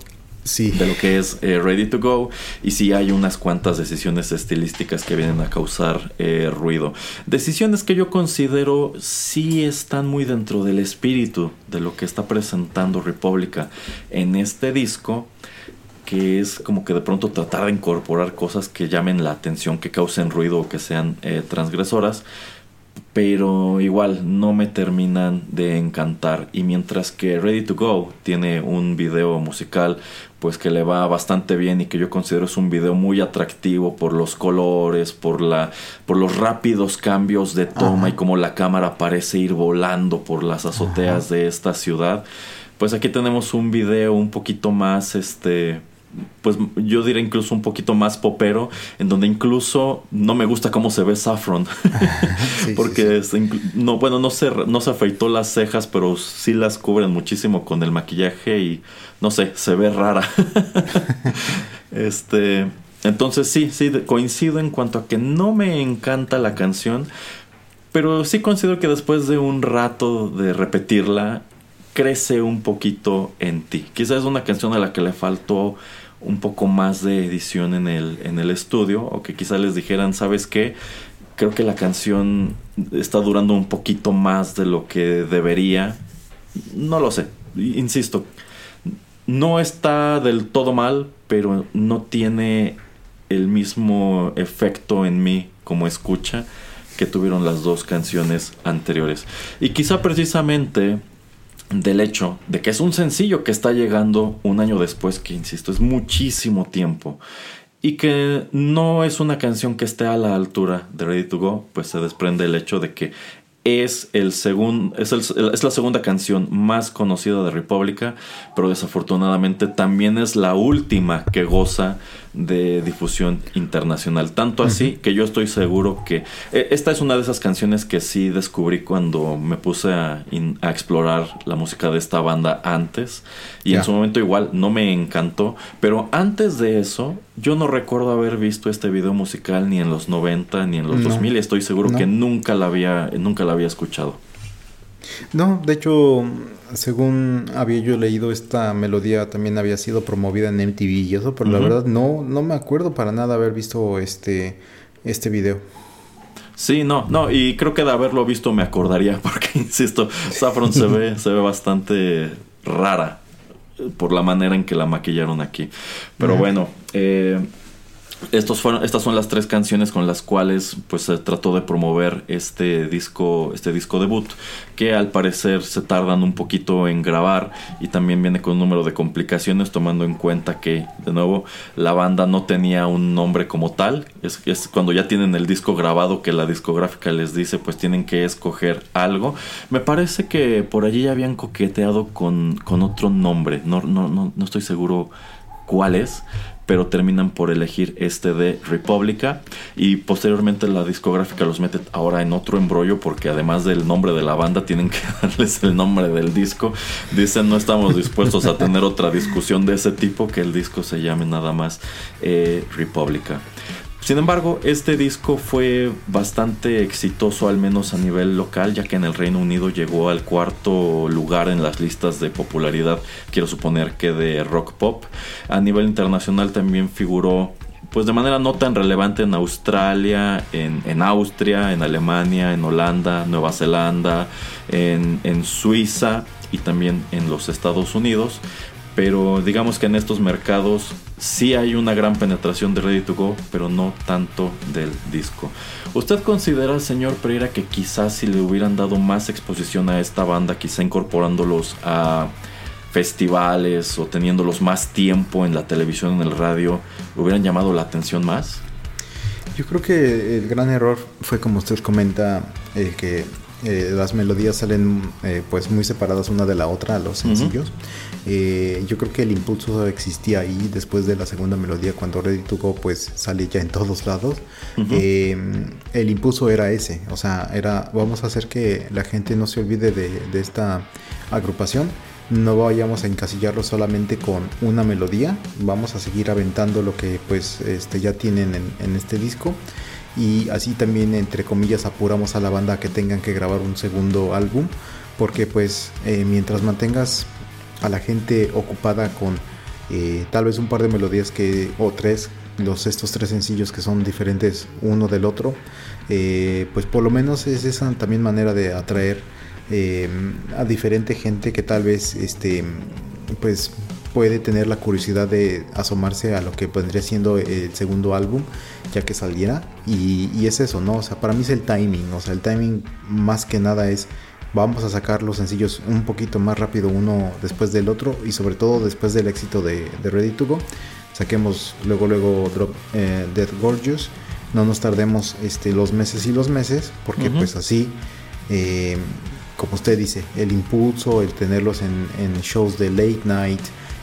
de lo que es eh, Ready to Go. Y sí hay unas cuantas decisiones estilísticas que vienen a causar eh, ruido. Decisiones que yo considero sí están muy dentro del espíritu de lo que está presentando República en este disco que es como que de pronto tratar de incorporar cosas que llamen la atención, que causen ruido o que sean eh, transgresoras, pero igual no me terminan de encantar. Y mientras que Ready to Go tiene un video musical pues que le va bastante bien y que yo considero es un video muy atractivo por los colores, por la por los rápidos cambios de toma y como la cámara parece ir volando por las azoteas de esta ciudad. Pues aquí tenemos un video un poquito más este pues yo diría incluso un poquito más popero, en donde incluso no me gusta cómo se ve Saffron, <laughs> porque no, bueno, no se, no se afeitó las cejas, pero sí las cubren muchísimo con el maquillaje y no sé, se ve rara. <laughs> este, entonces sí, sí, coincido en cuanto a que no me encanta la canción, pero sí considero que después de un rato de repetirla, crece un poquito en ti. Quizás es una canción a la que le faltó un poco más de edición en el, en el estudio o que quizás les dijeran, ¿sabes qué? Creo que la canción está durando un poquito más de lo que debería. No lo sé, insisto, no está del todo mal, pero no tiene el mismo efecto en mí como escucha que tuvieron las dos canciones anteriores. Y quizá precisamente del hecho de que es un sencillo que está llegando un año después, que insisto, es muchísimo tiempo, y que no es una canción que esté a la altura de Ready to Go, pues se desprende el hecho de que es, el es, es, la segunda canción más conocida de República, pero desafortunadamente también es la última que goza de difusión internacional. Tanto así que yo estoy seguro que eh, esta es una de esas canciones que sí descubrí cuando me puse a, explorar la música de esta banda antes. Y en su momento igual no me encantó. Pero antes de eso, yo no recuerdo haber visto este video musical ni en los 90 ni en los 2000. Y estoy seguro que nunca la había, nunca la había escuchado. No, de hecho, según había yo leído, esta melodía también había sido promovida en MTV y eso, pero la verdad no, no me acuerdo para nada haber visto este, este video. Sí, no, no, y creo que de haberlo visto me acordaría, <laughs> porque insisto, Saffron se ve, se ve bastante rara por la manera en que la maquillaron aquí. Pero bueno, eh, estos fueron, estas son las tres canciones con las cuales pues se trató de promover este disco, este disco debut, que al parecer se tardan un poquito en grabar y también viene con un número de complicaciones tomando en cuenta que de nuevo la banda no tenía un nombre como tal, es, cuando ya tienen el disco grabado que la discográfica les dice pues tienen que escoger algo. Me parece que por allí ya habían coqueteado con, con otro nombre, no, no, no, no estoy seguro cuál es, pero terminan por elegir este de República y posteriormente la discográfica los mete ahora en otro embrollo porque además del nombre de la banda tienen que <laughs> darles el nombre del disco. Dicen no estamos dispuestos a tener otra discusión de ese tipo que el disco se llame nada más eh, República. Sin embargo, este disco fue bastante exitoso, al menos a nivel local, ya que en el Reino Unido llegó al cuarto lugar en las listas de popularidad, quiero suponer que de rock pop. A nivel internacional también figuró pues de manera no tan relevante en Australia, en, Austria, en Alemania, en Holanda, Nueva Zelanda, en, en Suiza y también en los Estados Unidos pero digamos que en estos mercados sí hay una gran penetración de Ready to Go, pero no tanto del disco. ¿Usted considera, señor Pereira, que quizás si le hubieran dado más exposición a esta banda, quizá incorporándolos a festivales o teniéndolos más tiempo en la televisión, en el radio, hubieran llamado la atención más? Yo creo que el gran error fue, como usted comenta, eh, que eh, las melodías salen eh, pues muy separadas una de la otra, los sencillos. Eh, yo creo que el impulso existía ahí después de la segunda melodía cuando Ready to Go pues sale ya en todos lados. el impulso era ese, o sea, era vamos a hacer que la gente no se olvide de, esta agrupación. No vayamos a encasillarlo solamente con una melodía, vamos a seguir aventando lo que pues este, ya tienen en este disco y así también entre comillas apuramos a la banda a que tengan que grabar un segundo álbum porque pues eh, mientras mantengas a la gente ocupada con eh, tal vez un par de melodías que o tres los estos tres sencillos que son diferentes uno del otro eh, pues por lo menos es esa también manera de atraer a diferente gente que tal vez este pues puede tener la curiosidad de asomarse a lo que vendría siendo el segundo álbum ya que saliera y, es eso, ¿no? O sea, para mí es el timing, o sea, el timing más que nada es vamos a sacar los sencillos un poquito más rápido uno después del otro y sobre todo después del éxito de, Ready to Go saquemos luego luego Drop eh, Dead Gorgeous. No nos tardemos este, los meses y los meses porque pues así eh, como usted dice el impulso el tenerlos en, en shows de late night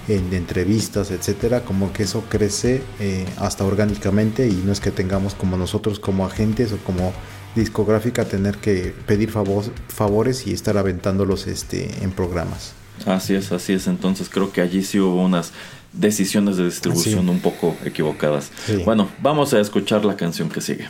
en entrevistas, etcétera, como que eso crece eh, hasta orgánicamente y no es que tengamos como nosotros como agentes o como discográfica tener que pedir favores y estar aventándolos este, en programas. Así es, así es. Entonces creo que allí sí hubo unas decisiones de distribución un poco equivocadas. Bueno, vamos a escuchar la canción que sigue.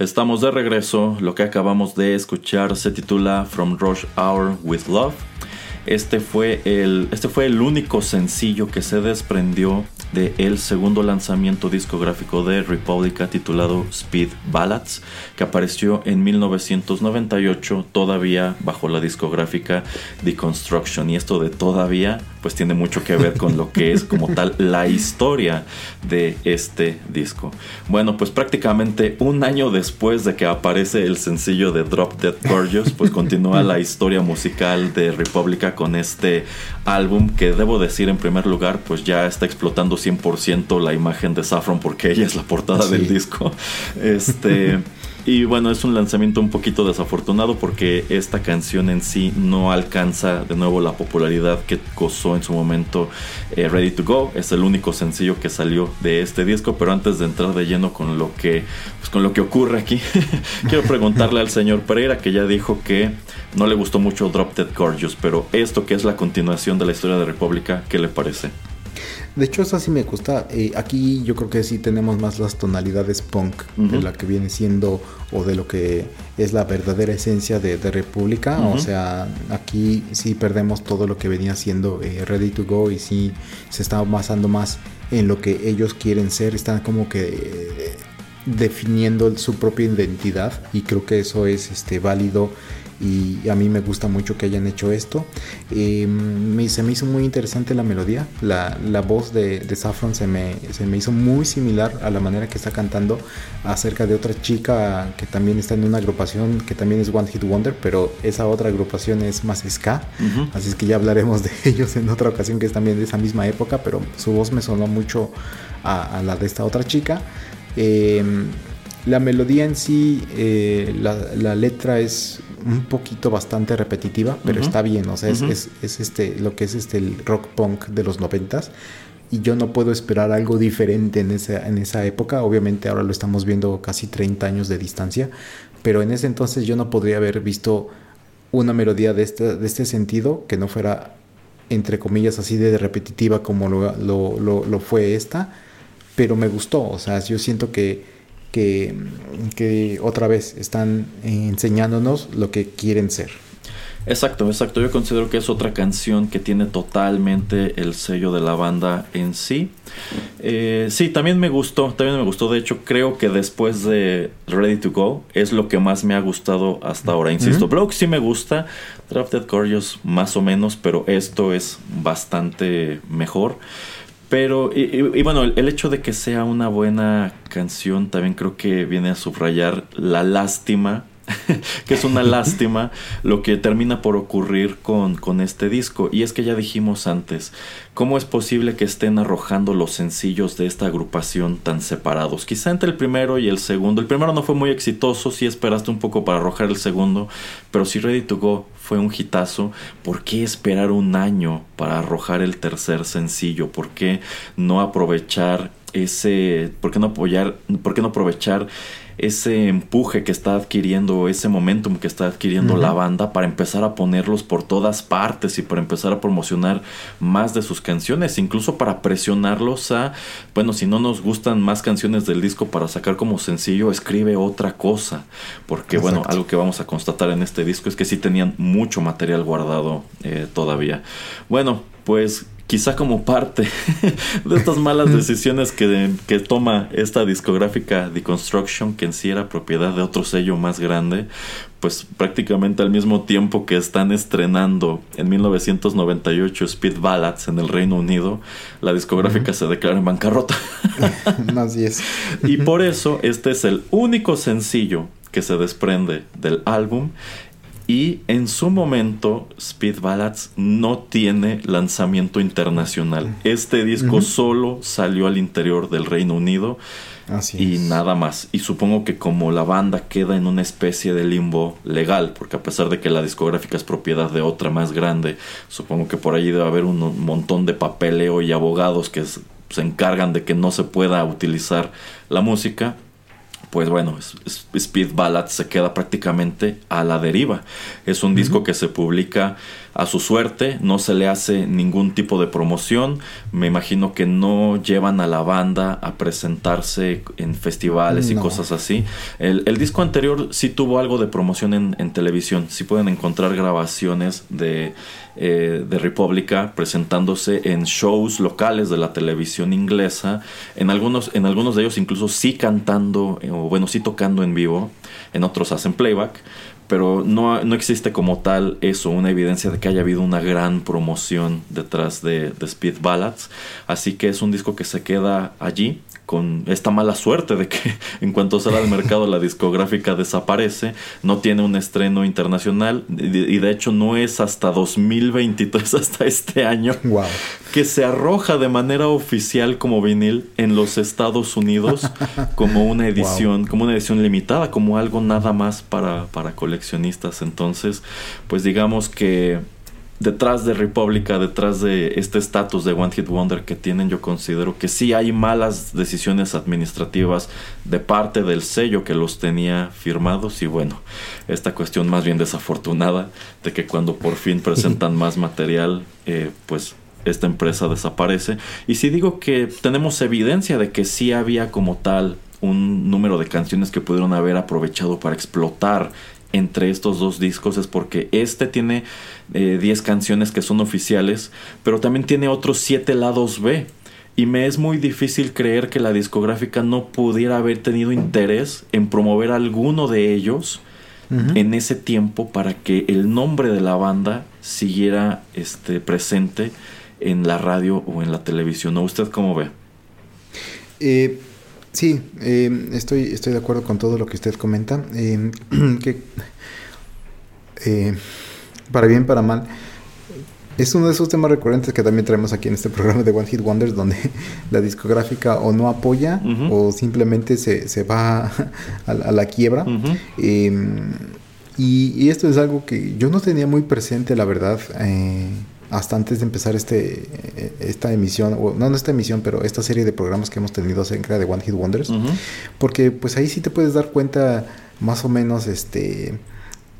Estamos de regreso. Lo que acabamos de escuchar se titula From Rush Hour with Love. Este fue el, este fue el único sencillo que se desprendió de segundo lanzamiento discográfico de Republica titulado Speed Ballads, que apareció en 1998 todavía bajo la discográfica Deconstruction. Y esto de todavía pues tiene mucho que ver con lo que es como tal la historia de este disco. Bueno, pues prácticamente un año después de que aparece el sencillo de Drop Dead Gorgeous, pues continúa la historia musical de Republica con este álbum que debo decir en primer lugar, pues ya está explotando 100% la imagen de Saffron porque ella es la portada del disco. Este <laughs> y bueno, es un lanzamiento un poquito desafortunado porque esta canción en sí no alcanza de nuevo la popularidad que gozó en su momento eh, Ready to Go. Es el único sencillo que salió de este disco, pero antes de entrar de lleno con lo que, pues, con lo que ocurre aquí, <laughs> quiero preguntarle al señor Pereira que ya dijo que no le gustó mucho Drop Dead Gorgeous, pero esto que es la continuación de la historia de República, ¿qué le parece? De hecho, eso sí me gusta. Eh, aquí yo creo que sí tenemos más las tonalidades punk de la que viene siendo o de lo que es la verdadera esencia de, República. O sea, aquí sí perdemos todo lo que venía siendo eh, Ready to Go y sí se está basando más en lo que ellos quieren ser. Están como que eh, definiendo su propia identidad y creo que eso es este válido y a mí me gusta mucho que hayan hecho esto. Eh, se me hizo muy interesante la melodía, la, la voz de, de Saffron se me, se me hizo muy similar a la manera que está cantando acerca de otra chica que también está en una agrupación que también es One Hit Wonder, pero esa otra agrupación es más ska, así es que ya hablaremos <laughs> de ellos en otra ocasión que es también de esa misma época, pero su voz me sonó mucho a, la de esta otra chica. Eh, la melodía en sí, eh, la, la, letra es un poquito bastante repetitiva, pero está bien, o sea, es, es, este, lo que es este el rock punk de los noventas. Y yo no puedo esperar algo diferente en esa, en esa época. Obviamente ahora lo estamos viendo casi 30 años de distancia. Pero en ese entonces yo no podría haber visto una melodía de este, de este sentido que no fuera, entre comillas, así de repetitiva como lo, lo, lo fue esta. Pero me gustó. O sea, yo siento que que, que otra vez están enseñándonos lo que quieren ser. Exacto, exacto. Yo considero que es otra canción que tiene totalmente el sello de la banda en sí. Eh, sí, también me gustó, también me gustó. De hecho, creo que después de Ready to Go es lo que más me ha gustado hasta ahora. Insisto, uh sí me gusta, Drafted Gorgeous más o menos, pero esto es bastante mejor. Pero, y, bueno, el, hecho de que sea una buena canción también creo que viene a subrayar la lástima, <laughs> que es una lástima lo que termina por ocurrir con, con este disco. Y es que ya dijimos antes, ¿cómo es posible que estén arrojando los sencillos de esta agrupación tan separados? Quizá entre el primero y el segundo. El primero no fue muy exitoso, sí esperaste un poco para arrojar el segundo, pero si Ready to Go fue un hitazo, ¿por qué esperar un año para arrojar el tercer sencillo? ¿Por qué no aprovechar ese, por qué no apoyar, por qué no aprovechar ese empuje que está adquiriendo, ese momentum que está adquiriendo la banda para empezar a ponerlos por todas partes y para empezar a promocionar más de sus canciones, incluso para presionarlos a, bueno, si no nos gustan más canciones del disco para sacar como sencillo, escribe otra cosa, porque bueno, algo que vamos a constatar en este disco es que sí tenían mucho material guardado eh, todavía. Bueno, pues quizá como parte <laughs> de estas malas <laughs> decisiones que, que, toma esta discográfica Deconstruction, que en sí era propiedad de otro sello más grande, pues prácticamente al mismo tiempo que están estrenando en 1998 Speed Ballads en el Reino Unido, la discográfica se declara en bancarrota. <laughs> Así es. y por eso este es el único sencillo que se desprende del álbum y en su momento, Speed Ballads no tiene lanzamiento internacional. Este disco solo salió al interior del Reino Unido y nada más. Y supongo que como la banda queda en una especie de limbo legal, porque a pesar de que la discográfica es propiedad de otra más grande, supongo que por allí debe haber un montón de papeleo y abogados que se encargan de que no se pueda utilizar la música pues bueno, Speed Ballad se queda prácticamente a la deriva. Es un disco que se publica a su suerte, no se le hace ningún tipo de promoción, me imagino que no llevan a la banda a presentarse en festivales y cosas así. El, disco anterior sí tuvo algo de promoción en, televisión, sí pueden encontrar grabaciones de, eh, de República presentándose en shows locales de la televisión inglesa, en algunos, en algunos de ellos incluso sí cantando, eh, o bueno, sí tocando en vivo, en otros hacen playback pero no, no, existe como tal eso, una evidencia de que haya habido una gran promoción detrás de, de Speed Ballads. Así que es un disco que se queda allí con esta mala suerte de que <laughs> en cuanto sale al mercado la discográfica desaparece, no tiene un estreno internacional y de hecho no es hasta 2023, <laughs> hasta este año, que se arroja de manera oficial como vinil en los Estados Unidos <laughs> como una edición, como una edición limitada, como algo nada más para, para coleccionistas. Entonces, pues digamos que detrás de República, detrás de este estatus de One Hit Wonder que tienen, yo considero que sí hay malas decisiones administrativas de parte del sello que los tenía firmados y bueno, esta cuestión más bien desafortunada de que cuando por fin <laughs> presentan más material, eh, pues esta empresa desaparece. Y si digo que tenemos evidencia de que sí había como tal un número de canciones que pudieron haber aprovechado para explotar entre estos dos discos es porque este tiene 10 eh, canciones que son oficiales, pero también tiene otros 7 lados B. Y me es muy difícil creer que la discográfica no pudiera haber tenido interés en promover alguno de ellos en ese tiempo para que el nombre de la banda siguiera este, presente en la radio o en la televisión. ¿O usted cómo ve? Eh, Sí, eh, estoy, estoy de acuerdo con todo lo que usted comenta. Eh, <clears throat> que, eh, para bien, para mal, es uno de esos temas recurrentes que también traemos aquí en este <laughs> programa de One Hit Wonders, donde <laughs> la discográfica o no apoya o simplemente se, se va <laughs> a, la quiebra. Em, y, y, esto es algo que yo no tenía muy presente, la verdad hasta antes de empezar este esta emisión, o no, no esta emisión, pero esta serie de programas que hemos tenido acerca de One Hit Wonders, porque pues ahí sí te puedes dar cuenta más o menos este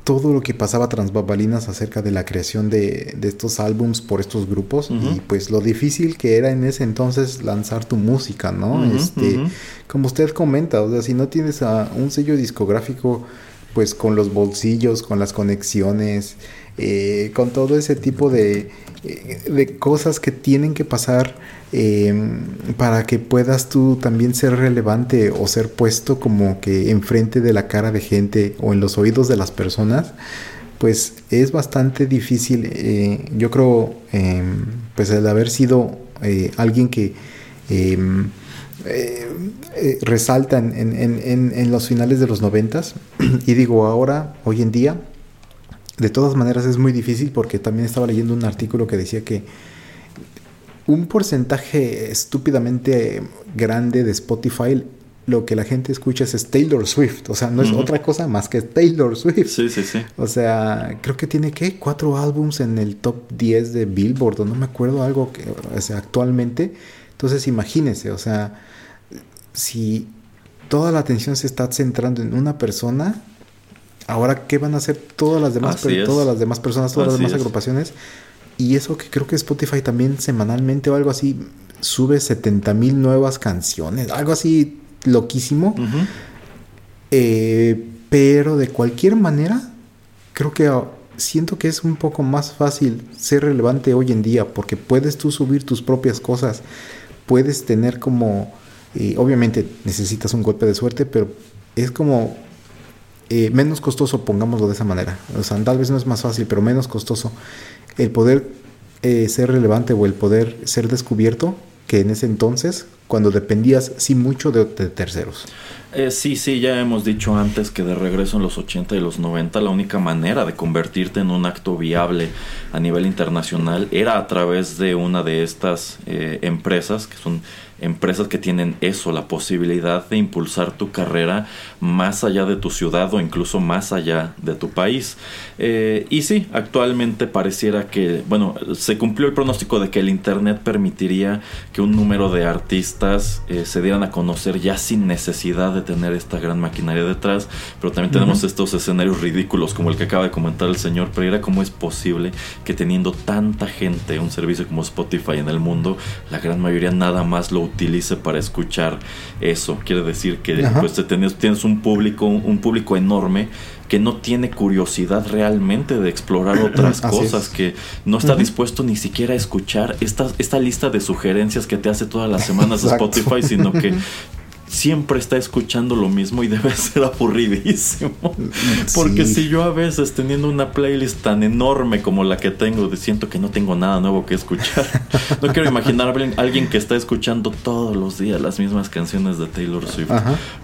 todo lo que pasaba tras babalinas acerca de la creación de, estos álbums por estos grupos y pues lo difícil que era en ese entonces lanzar tu música, ¿no? este, como usted comenta, o sea, si no tienes a un sello discográfico pues con los bolsillos, con las conexiones, eh, con todo ese tipo de, eh, de, cosas que tienen que pasar em, para que puedas tú también ser relevante o ser puesto como que enfrente de la cara de gente o en los oídos de las personas, pues es bastante difícil. Eh, yo creo, em, pues el haber sido alguien que em, resalta en, en, en, los finales de los noventas <clears throat> y digo ahora, hoy en día, de todas maneras es muy difícil porque también estaba leyendo un artículo que decía que un porcentaje estúpidamente grande de Spotify lo que la gente escucha es Taylor Swift, o sea, no es otra cosa más que Taylor Swift. Sí, sí, sí. O sea, creo que tiene que cuatro álbums en el top 10 de Billboard, o no me acuerdo algo que, o sea, actualmente. Entonces, imagínense, o sea, si toda la atención se está centrando en una persona, ahora qué van a hacer todas las demás, todas las demás personas, todas las demás agrupaciones. Y eso que creo que Spotify también semanalmente o algo así sube 70 mil nuevas canciones, algo así loquísimo. Eh, pero de cualquier manera, creo que siento que es un poco más fácil ser relevante hoy en día porque puedes tú subir tus propias cosas, puedes tener como, eh, obviamente necesitas un golpe de suerte, pero es como eh, menos costoso, pongámoslo de esa manera. O sea, tal vez no es más fácil, pero menos costoso el poder eh, ser relevante o el poder ser descubierto que en ese entonces, cuando dependías sí mucho de, terceros. Eh, sí, sí, ya hemos dicho antes que de regreso en los 80 y los 90 la única manera de convertirte en un acto viable a nivel internacional era a través de una de estas empresas que son empresas que tienen eso, la posibilidad de impulsar tu carrera más allá de tu ciudad o incluso más allá de tu país. Eh, y sí, actualmente pareciera que, bueno, se cumplió el pronóstico de que el Internet permitiría que un número de artistas estas eh, se dieran a conocer ya sin necesidad de tener esta gran maquinaria detrás, pero también tenemos estos escenarios ridículos como el que acaba de comentar el señor Pereira, cómo es posible que teniendo tanta gente, un servicio como Spotify en el mundo, la gran mayoría nada más lo utilice para escuchar eso. Quiere decir que pues, tienes, tienes un público, un público enorme que no tiene curiosidad realmente de explorar <clears throat> otras cosas, que no está dispuesto ni siquiera a escuchar esta, esta lista de sugerencias que te hace todas las semanas <laughs> Spotify, sino que <laughs> siempre está escuchando lo mismo y debe <laughs> ser aburridísimo. Porque si yo a veces teniendo una playlist tan enorme como la que tengo, siento que no tengo nada nuevo que escuchar. <laughs> No quiero imaginar a alguien que está escuchando todos los días las mismas canciones de Taylor Swift.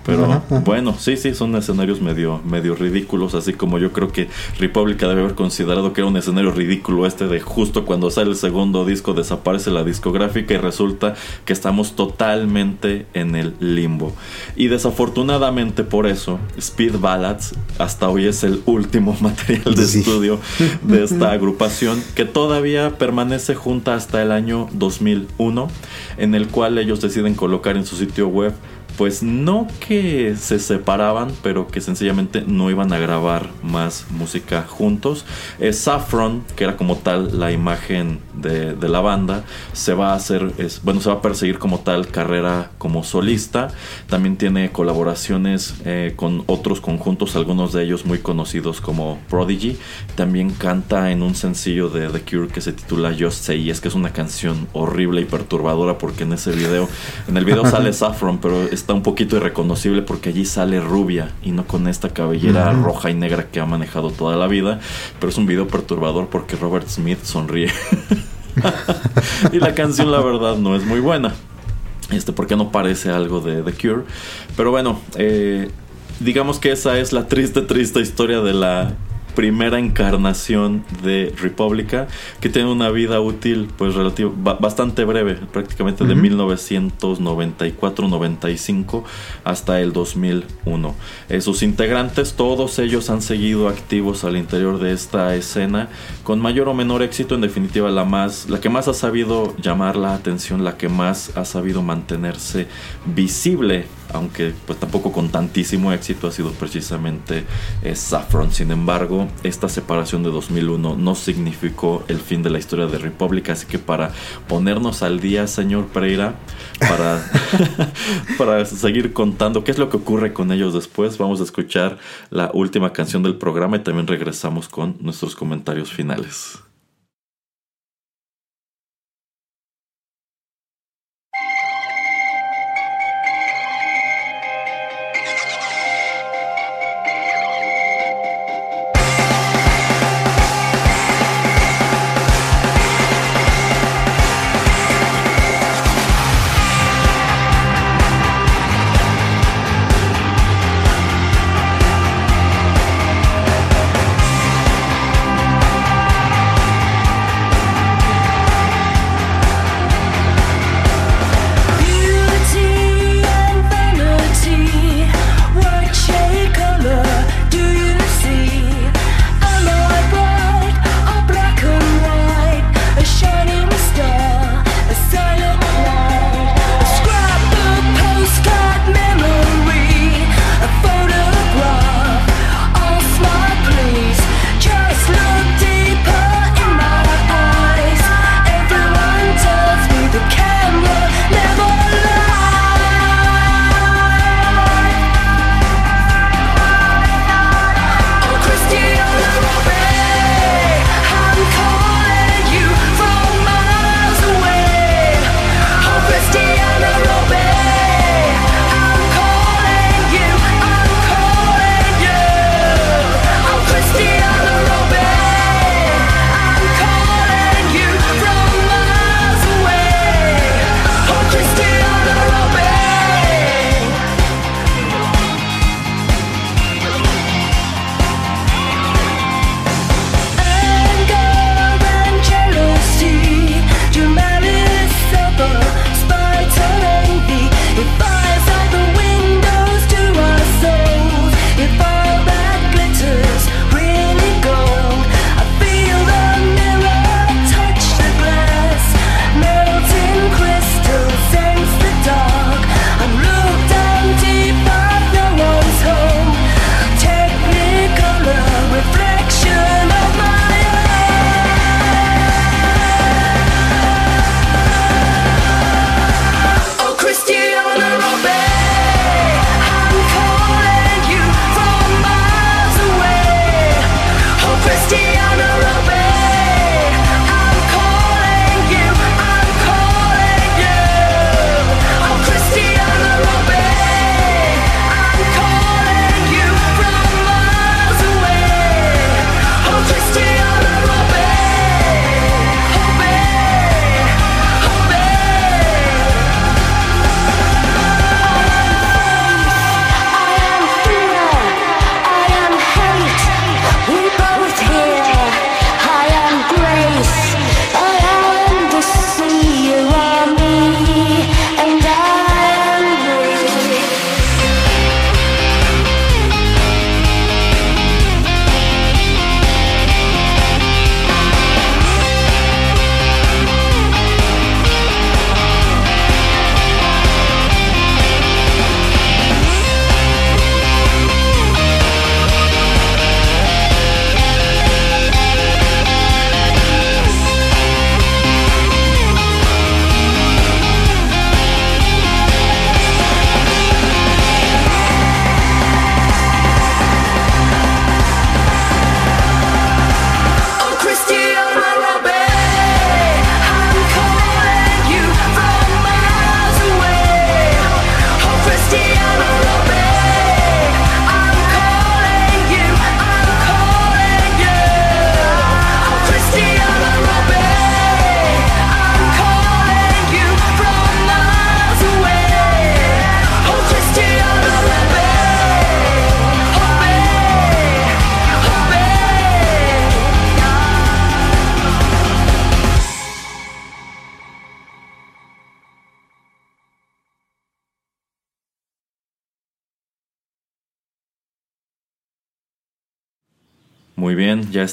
Pero bueno, sí, sí, son escenarios medio, medio ridículos, así como yo creo que República debe haber considerado que era un escenario ridículo este de justo cuando sale el segundo disco desaparece la discográfica y resulta que estamos totalmente en el limbo. Y desafortunadamente por eso, Speed Ballads hasta hoy es el último <laughs> material de estudio <laughs> de esta agrupación que todavía permanece junta hasta el año 2001, en el cual ellos deciden colocar en su sitio web pues no que se separaban, pero que sencillamente no iban a grabar más música juntos. Saffron, que era como tal la imagen de, la banda, se va a hacer, es, bueno, se va a perseguir como tal carrera como solista. También tiene colaboraciones eh, con otros conjuntos, algunos de ellos muy conocidos como Prodigy. También canta en un sencillo de The Cure que se titula Just Say, es que es una canción horrible y perturbadora porque en ese video, en el video <laughs> sale Saffron, pero está un poquito irreconocible porque allí sale rubia y no con esta cabellera roja y negra que ha manejado toda la vida. Pero es un video perturbador porque Robert Smith sonríe. <laughs> y la canción, la verdad, no es muy buena. Este, porque no parece algo de The Cure. Pero bueno, eh, digamos que esa es la triste, triste historia de la primera encarnación de República que tiene una vida útil pues bastante breve, prácticamente de 1994-95 hasta el 2001. Eh, sus integrantes, todos ellos han seguido activos al interior de esta escena con mayor o menor éxito, en definitiva la más la que más ha sabido llamar la atención, la que más ha sabido mantenerse visible aunque pues tampoco con tantísimo éxito ha sido precisamente eh, Saffron. Sin embargo, esta separación de 2001 no significó el fin de la historia de República, así que para ponernos al día, señor Pereira, para, <laughs> para seguir contando qué es lo que ocurre con ellos después, vamos a escuchar la última canción del programa y también regresamos con nuestros comentarios finales.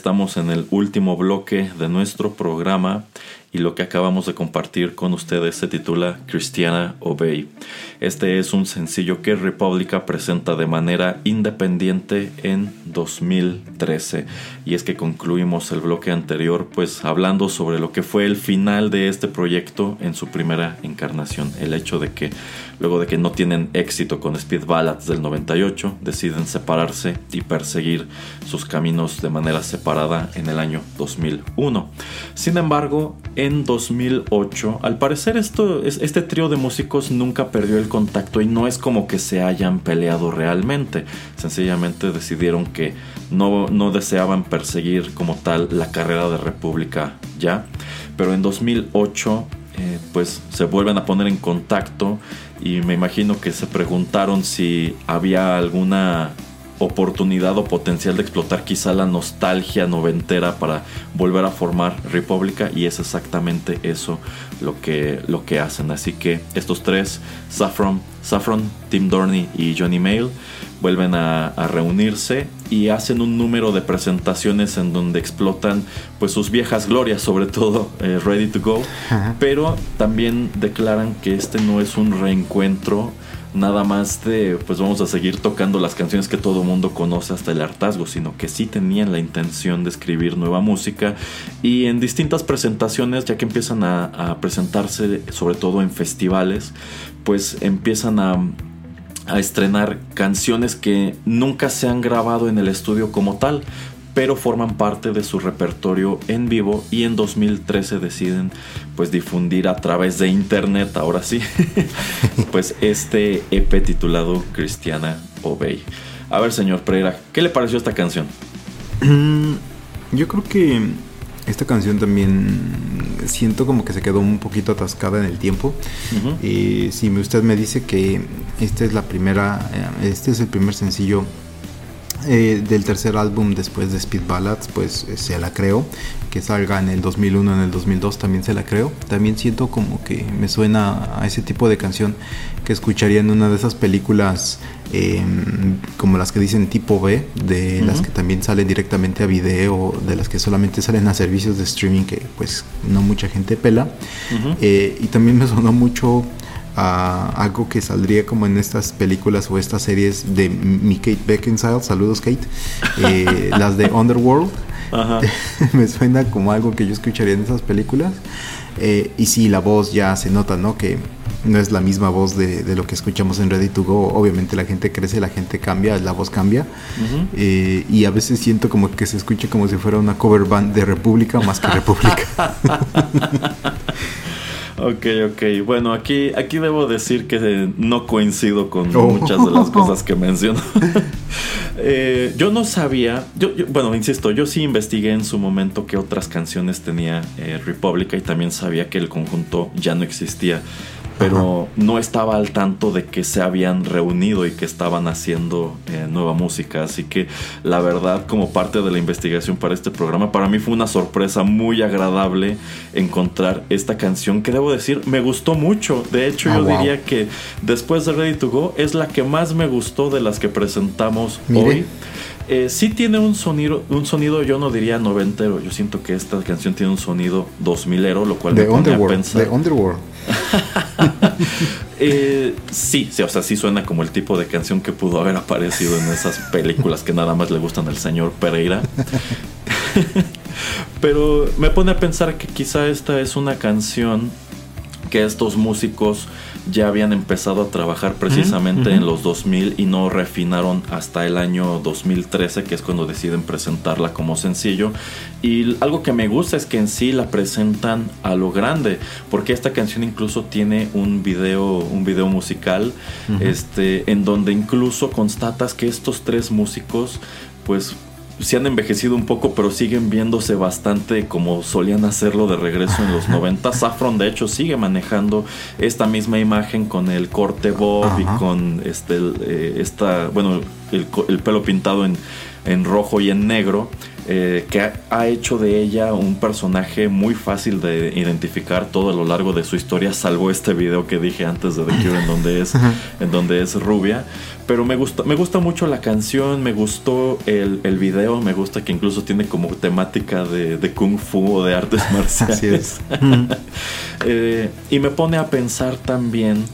Estamos en el último bloque de nuestro programa y lo que acabamos de compartir con ustedes se titula Cristiana Obey. Este es un sencillo que República presenta de manera independiente en 2013 y es que concluimos el bloque anterior pues hablando sobre lo que fue el final de este proyecto en su primera encarnación, el hecho de que luego de que no tienen éxito con Speed Ballads del 98 deciden separarse y perseguir sus caminos de manera separada en el año 2001. Sin embargo, en 2008. Al parecer este trío de músicos nunca perdió el contacto y no es como que se hayan peleado realmente. Sencillamente decidieron que no, no deseaban perseguir como tal la carrera de República ya. Pero en 2008 eh, pues se vuelven a poner en contacto y me imagino que se preguntaron si había alguna oportunidad o potencial de explotar quizá la nostalgia noventera para volver a formar República y es exactamente eso lo que, lo que hacen. Así que estos tres, Saffron, Saffron Tim Dorney y Johnny Mail, vuelven a, reunirse y hacen un número de presentaciones en donde explotan pues sus viejas glorias, sobre todo eh, Ready to Go, pero también declaran que este no es un reencuentro nada más de pues vamos a seguir tocando las canciones que todo mundo conoce hasta el hartazgo, sino que sí tenían la intención de escribir nueva música. Y en distintas presentaciones, ya que empiezan a, presentarse sobre todo en festivales, pues empiezan a, a estrenar canciones que nunca se han grabado en el estudio como tal, pero forman parte de su repertorio en vivo y en 2013 deciden pues difundir a través de internet, ahora sí, <laughs> pues este EP titulado Cristiana Obey. A ver, señor Pereira, ¿qué le pareció esta canción? Yo creo que esta canción también siento como que se quedó un poquito atascada en el tiempo. Y si usted me dice que esta es la primera, eh, este es el primer sencillo eh, del tercer álbum después de Speed Ballads, pues eh, se la creo. Que salga en el 2001, en el 2002 también se la creo. También siento como que me suena a ese tipo de canción que escucharía en una de esas películas em, como las que dicen tipo B, de las que también salen directamente a video, de las que solamente salen a servicios de streaming que pues no mucha gente pela. Eh, y también me sonó mucho a algo que saldría como en estas películas o estas series de mi Kate Beckinsale, saludos Kate, <laughs> eh, las de Underworld. <laughs> me suena como algo que yo escucharía en esas películas. Eh, y sí, la voz ya se nota, ¿no? Que no es la misma voz de, lo que escuchamos en Ready to Go. Obviamente la gente crece, la gente cambia, la voz cambia. Eh, y a veces siento como que se escucha como si fuera una cover band de República más que <laughs> República. <laughs> Ok, ok. Bueno, aquí, aquí debo decir que no coincido con oh. muchas de las <laughs> cosas que menciono. <laughs> Eh, yo no sabía, yo, bueno, insisto, yo sí investigué en su momento qué otras canciones tenía eh, República y también sabía que el conjunto ya no existía pero no estaba al tanto de que se habían reunido y que estaban haciendo eh, nueva música. Así que la verdad, como parte de la investigación para este programa, para mí fue una sorpresa muy agradable encontrar esta canción que debo decir me gustó mucho. De hecho, ah, yo diría que después de Ready to Go es la que más me gustó de las que presentamos hoy. Eh, sí tiene un sonido, un sonido, yo no diría noventero. Yo siento que esta canción tiene un sonido dos milero, lo cual me pone a pensar. De Underworld. <laughs> Eh, sí, sí, o sea, sí suena como el tipo de canción que pudo haber aparecido en esas películas que nada más le gustan al señor Pereira. <laughs> Pero me pone a pensar que quizá esta es una canción que estos músicos ya habían empezado a trabajar precisamente en los 2000 y no refinaron hasta el año 2013, que es cuando deciden presentarla como sencillo. Y algo que me gusta es que en sí la presentan a lo grande, porque esta canción incluso tiene un video, un video musical, este, en donde incluso constatas que estos tres músicos, pues se han envejecido un poco, pero siguen viéndose bastante como solían hacerlo de regreso en los 90. Saffron, de hecho, sigue manejando esta misma imagen con el corte bob y con este, eh, esta, bueno, el, pelo pintado en en rojo y en negro, eh, que ha, hecho de ella un personaje muy fácil de identificar todo a lo largo de su historia, salvo este video que dije antes de The Cure en donde es, en donde es rubia. Pero me gusta, me gusta mucho la canción, me gustó el, el video, me gusta que incluso tiene como temática de, de kung fu o de artes <laughs> marciales. <laughs> Eh, y me pone a pensar también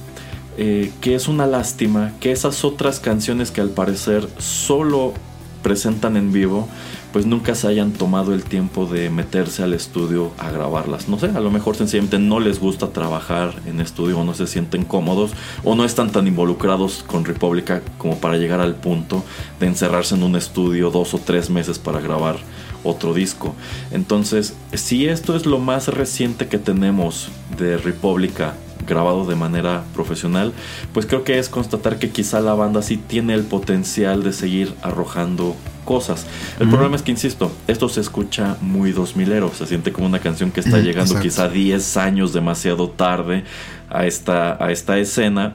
eh, que es una lástima que esas otras canciones que al parecer solo presentan en vivo, pues nunca se hayan tomado el tiempo de meterse al estudio a grabarlas. No sé, a lo mejor sencillamente no les gusta trabajar en estudio o no se sienten cómodos o no están tan involucrados con República como para llegar al punto de encerrarse en un estudio dos o tres meses para grabar otro disco. Entonces, si esto es lo más reciente que tenemos de República grabado de manera profesional, pues creo que es constatar que quizá la banda sí tiene el potencial de seguir arrojando cosas. El problema es que, insisto, esto se escucha muy 2000ero, se siente como una canción que está llegando quizá 10 años demasiado tarde a esta, a esta escena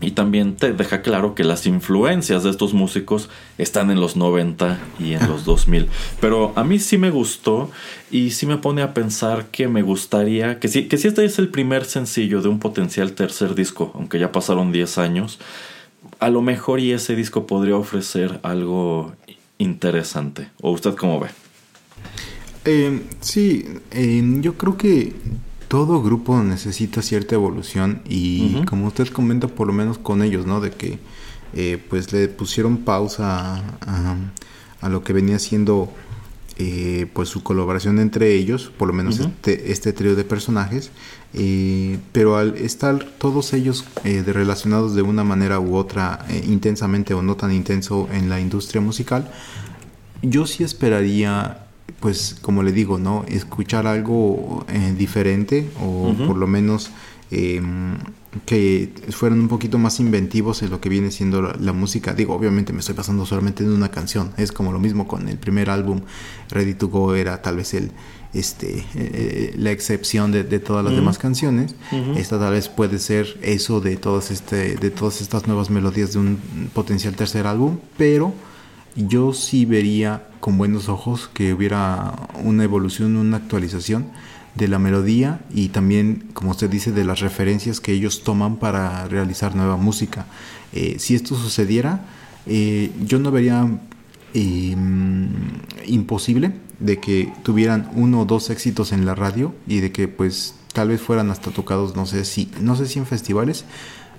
y también te deja claro que las influencias de estos músicos están en los 90 y en los 2000. Pero a mí sí me gustó y sí me pone a pensar que me gustaría, que si, que este es el primer sencillo de un potencial tercer disco, aunque ya pasaron 10 años, a lo mejor y ese disco podría ofrecer algo interesante. ¿O usted cómo ve? Eh, sí, eh, yo creo que todo grupo necesita cierta evolución y como usted comenta por lo menos con ellos, ¿no? De que eh, pues le pusieron pausa a, lo que venía siendo eh, pues su colaboración entre ellos, por lo menos este, este trío de personajes, eh, pero al estar todos ellos de relacionados de una manera u otra intensamente o no tan intenso en la industria musical, yo sí esperaría pues como le digo, ¿no? Escuchar algo eh, diferente o por lo menos em, que fueran un poquito más inventivos en lo que viene siendo la, música. Digo, obviamente me estoy pasando solamente en una canción. Es como lo mismo con el primer álbum, Ready to Go era tal vez el este eh, la excepción de, todas las demás canciones. Esta tal vez puede ser eso de todas este de todas estas nuevas melodías de un potencial tercer álbum, pero yo sí vería con buenos ojos que hubiera una evolución, una actualización de la melodía y también, como usted dice, de las referencias que ellos toman para realizar nueva música. Eh, si esto sucediera, eh, yo no vería em, imposible de que tuvieran uno o dos éxitos en la radio y de que pues tal vez fueran hasta tocados, no sé si, no sé si en festivales,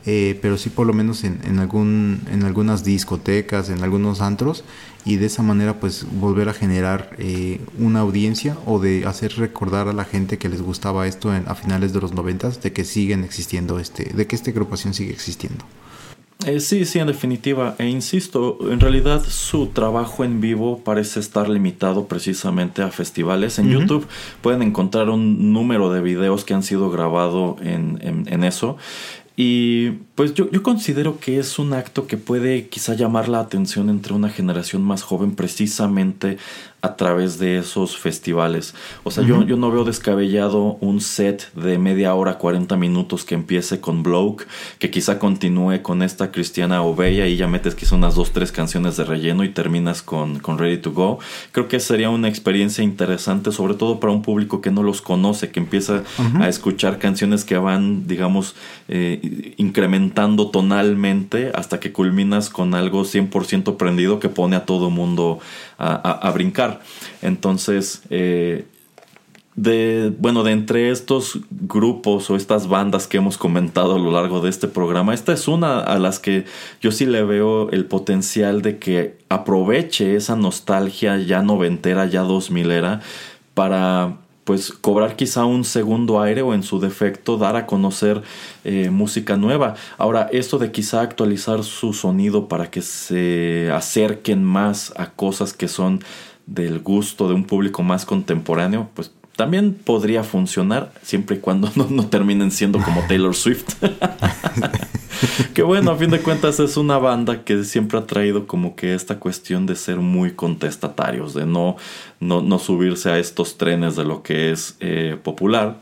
eh, pero sí por lo menos en, algún, en algunas discotecas, en algunos antros, y de esa manera pues volver a generar eh, una audiencia o de hacer recordar a la gente que les gustaba esto a finales de los noventas, de que siguen existiendo, este, de que esta agrupación sigue existiendo. Eh, sí, sí, en definitiva. E insisto, en realidad su trabajo en vivo parece estar limitado precisamente a festivales. En YouTube pueden encontrar un número de videos que han sido grabados en, en, eso. Y pues yo, yo, considero que es un acto que puede quizá llamar la atención entre una generación más joven precisamente a través de esos festivales. O sea, yo, yo, no veo descabellado un set de media hora, 40 minutos que empiece con Bloke, que quizá continúe con esta Cristiana Oveya y ya metes quizá unas dos, tres canciones de relleno y terminas con, con Ready to Go. Creo que sería una experiencia interesante, sobre todo para un público que no los conoce, que empieza a escuchar canciones que van, digamos, eh, incrementando tonalmente hasta que culminas con algo 100% prendido que pone a todo mundo a, brincar. Entonces, eh, de, bueno, de entre estos grupos o estas bandas que hemos comentado a lo largo de este programa, esta es una a las que yo sí le veo el potencial de que aproveche esa nostalgia ya noventera, ya dos milera, para pues cobrar quizá un segundo aire o en su defecto dar a conocer eh, música nueva. Ahora, esto de quizá actualizar su sonido para que se acerquen más a cosas que son del gusto de un público más contemporáneo, pues también podría funcionar siempre y cuando <laughs> no, terminen siendo como Taylor Swift. <laughs> que bueno, a fin de cuentas es una banda que siempre ha traído como que esta cuestión de ser muy contestatarios, de no, no, subirse a estos trenes de lo que es eh, popular.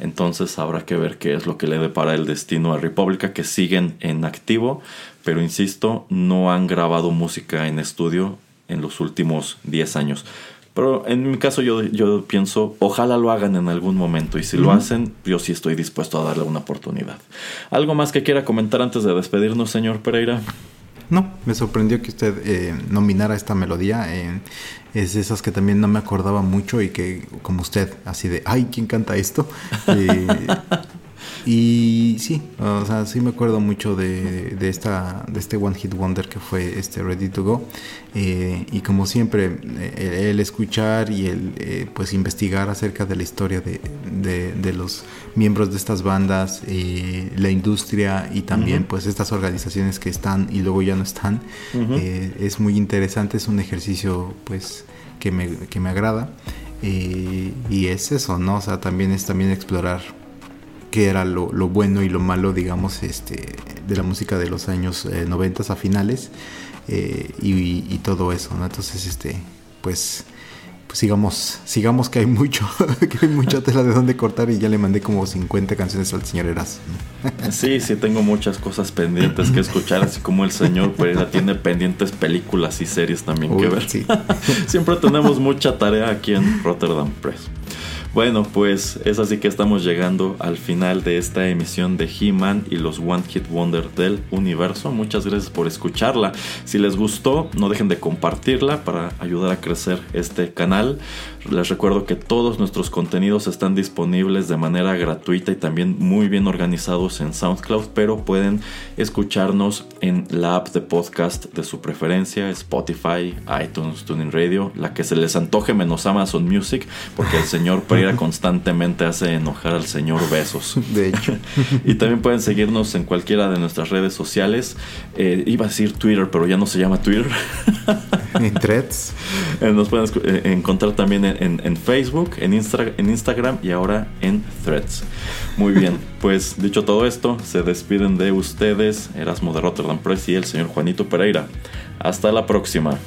Entonces habrá que ver qué es lo que le depara el destino a República, que siguen en activo, pero insisto, no han grabado música en estudio en los últimos 10 años. Pero en mi caso yo, yo pienso, ojalá lo hagan en algún momento y si lo hacen, yo sí estoy dispuesto a darle una oportunidad. ¿Algo más que quiera comentar antes de despedirnos, señor Pereira? No, me sorprendió que usted eh, nominara esta melodía. Eh, es de esas que también no me acordaba mucho y que, como usted, así de, ay, ¿quién canta esto? <laughs> Eh, y sí, o sea, sí me acuerdo mucho de, de, esta, de este One Hit Wonder que fue este Ready to Go. Eh, y como siempre, eh, el, escuchar y el eh, pues investigar acerca de la historia de, de, los miembros de estas bandas, la industria y también pues estas organizaciones que están y luego ya no están, es muy interesante, es un ejercicio pues que me, que me agrada. y es eso, ¿no? O sea, también es también explorar qué era lo, lo, bueno y lo malo, digamos, este, de la música de los años 90 a finales. Eh, y, todo eso, ¿no? Entonces, este, pues, pues sigamos, sigamos que hay mucho, <laughs> que hay mucha tela de dónde cortar y ya le mandé como 50 canciones al señor Eras. <laughs> Sí, sí, tengo muchas cosas pendientes que escuchar, así como el señor Pereira tiene pendientes películas y series también que ver. <laughs> Siempre tenemos mucha tarea aquí en Rotterdam Press. Bueno, pues es así que estamos llegando al final de esta emisión de He-Man y los One Hit Wonder del universo. Muchas gracias por escucharla. Si les gustó, no dejen de compartirla para ayudar a crecer este canal. Les recuerdo que todos nuestros contenidos están disponibles de manera gratuita y también muy bien organizados en SoundCloud, pero pueden escucharnos en la app de podcast de su preferencia, Spotify, iTunes, Tuning Radio, la que se les antoje menos Amazon Music, porque el señor <laughs> Pereira constantemente hace enojar al señor Besos. <laughs> De hecho. <laughs> y también pueden seguirnos en cualquiera de nuestras redes sociales. Eh, iba a decir Twitter, pero ya no se llama Twitter. <laughs> en threads. Eh, nos pueden eh, encontrar también en, Facebook, en, en Instagram y ahora en threads. Muy bien, pues dicho todo esto, se despiden de ustedes Erasmo de Rotterdam Press y el señor Juanito Pereira. Hasta la próxima.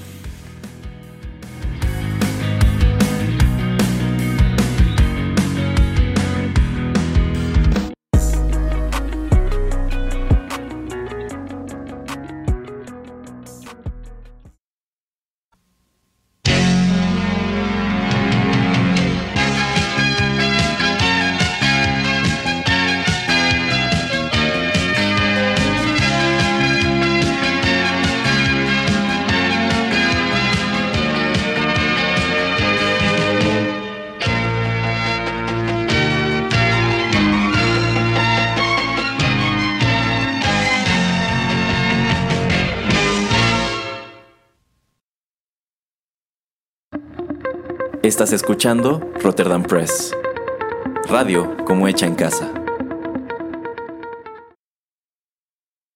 Estás escuchando Rotterdam Press. Radio como hecha en casa.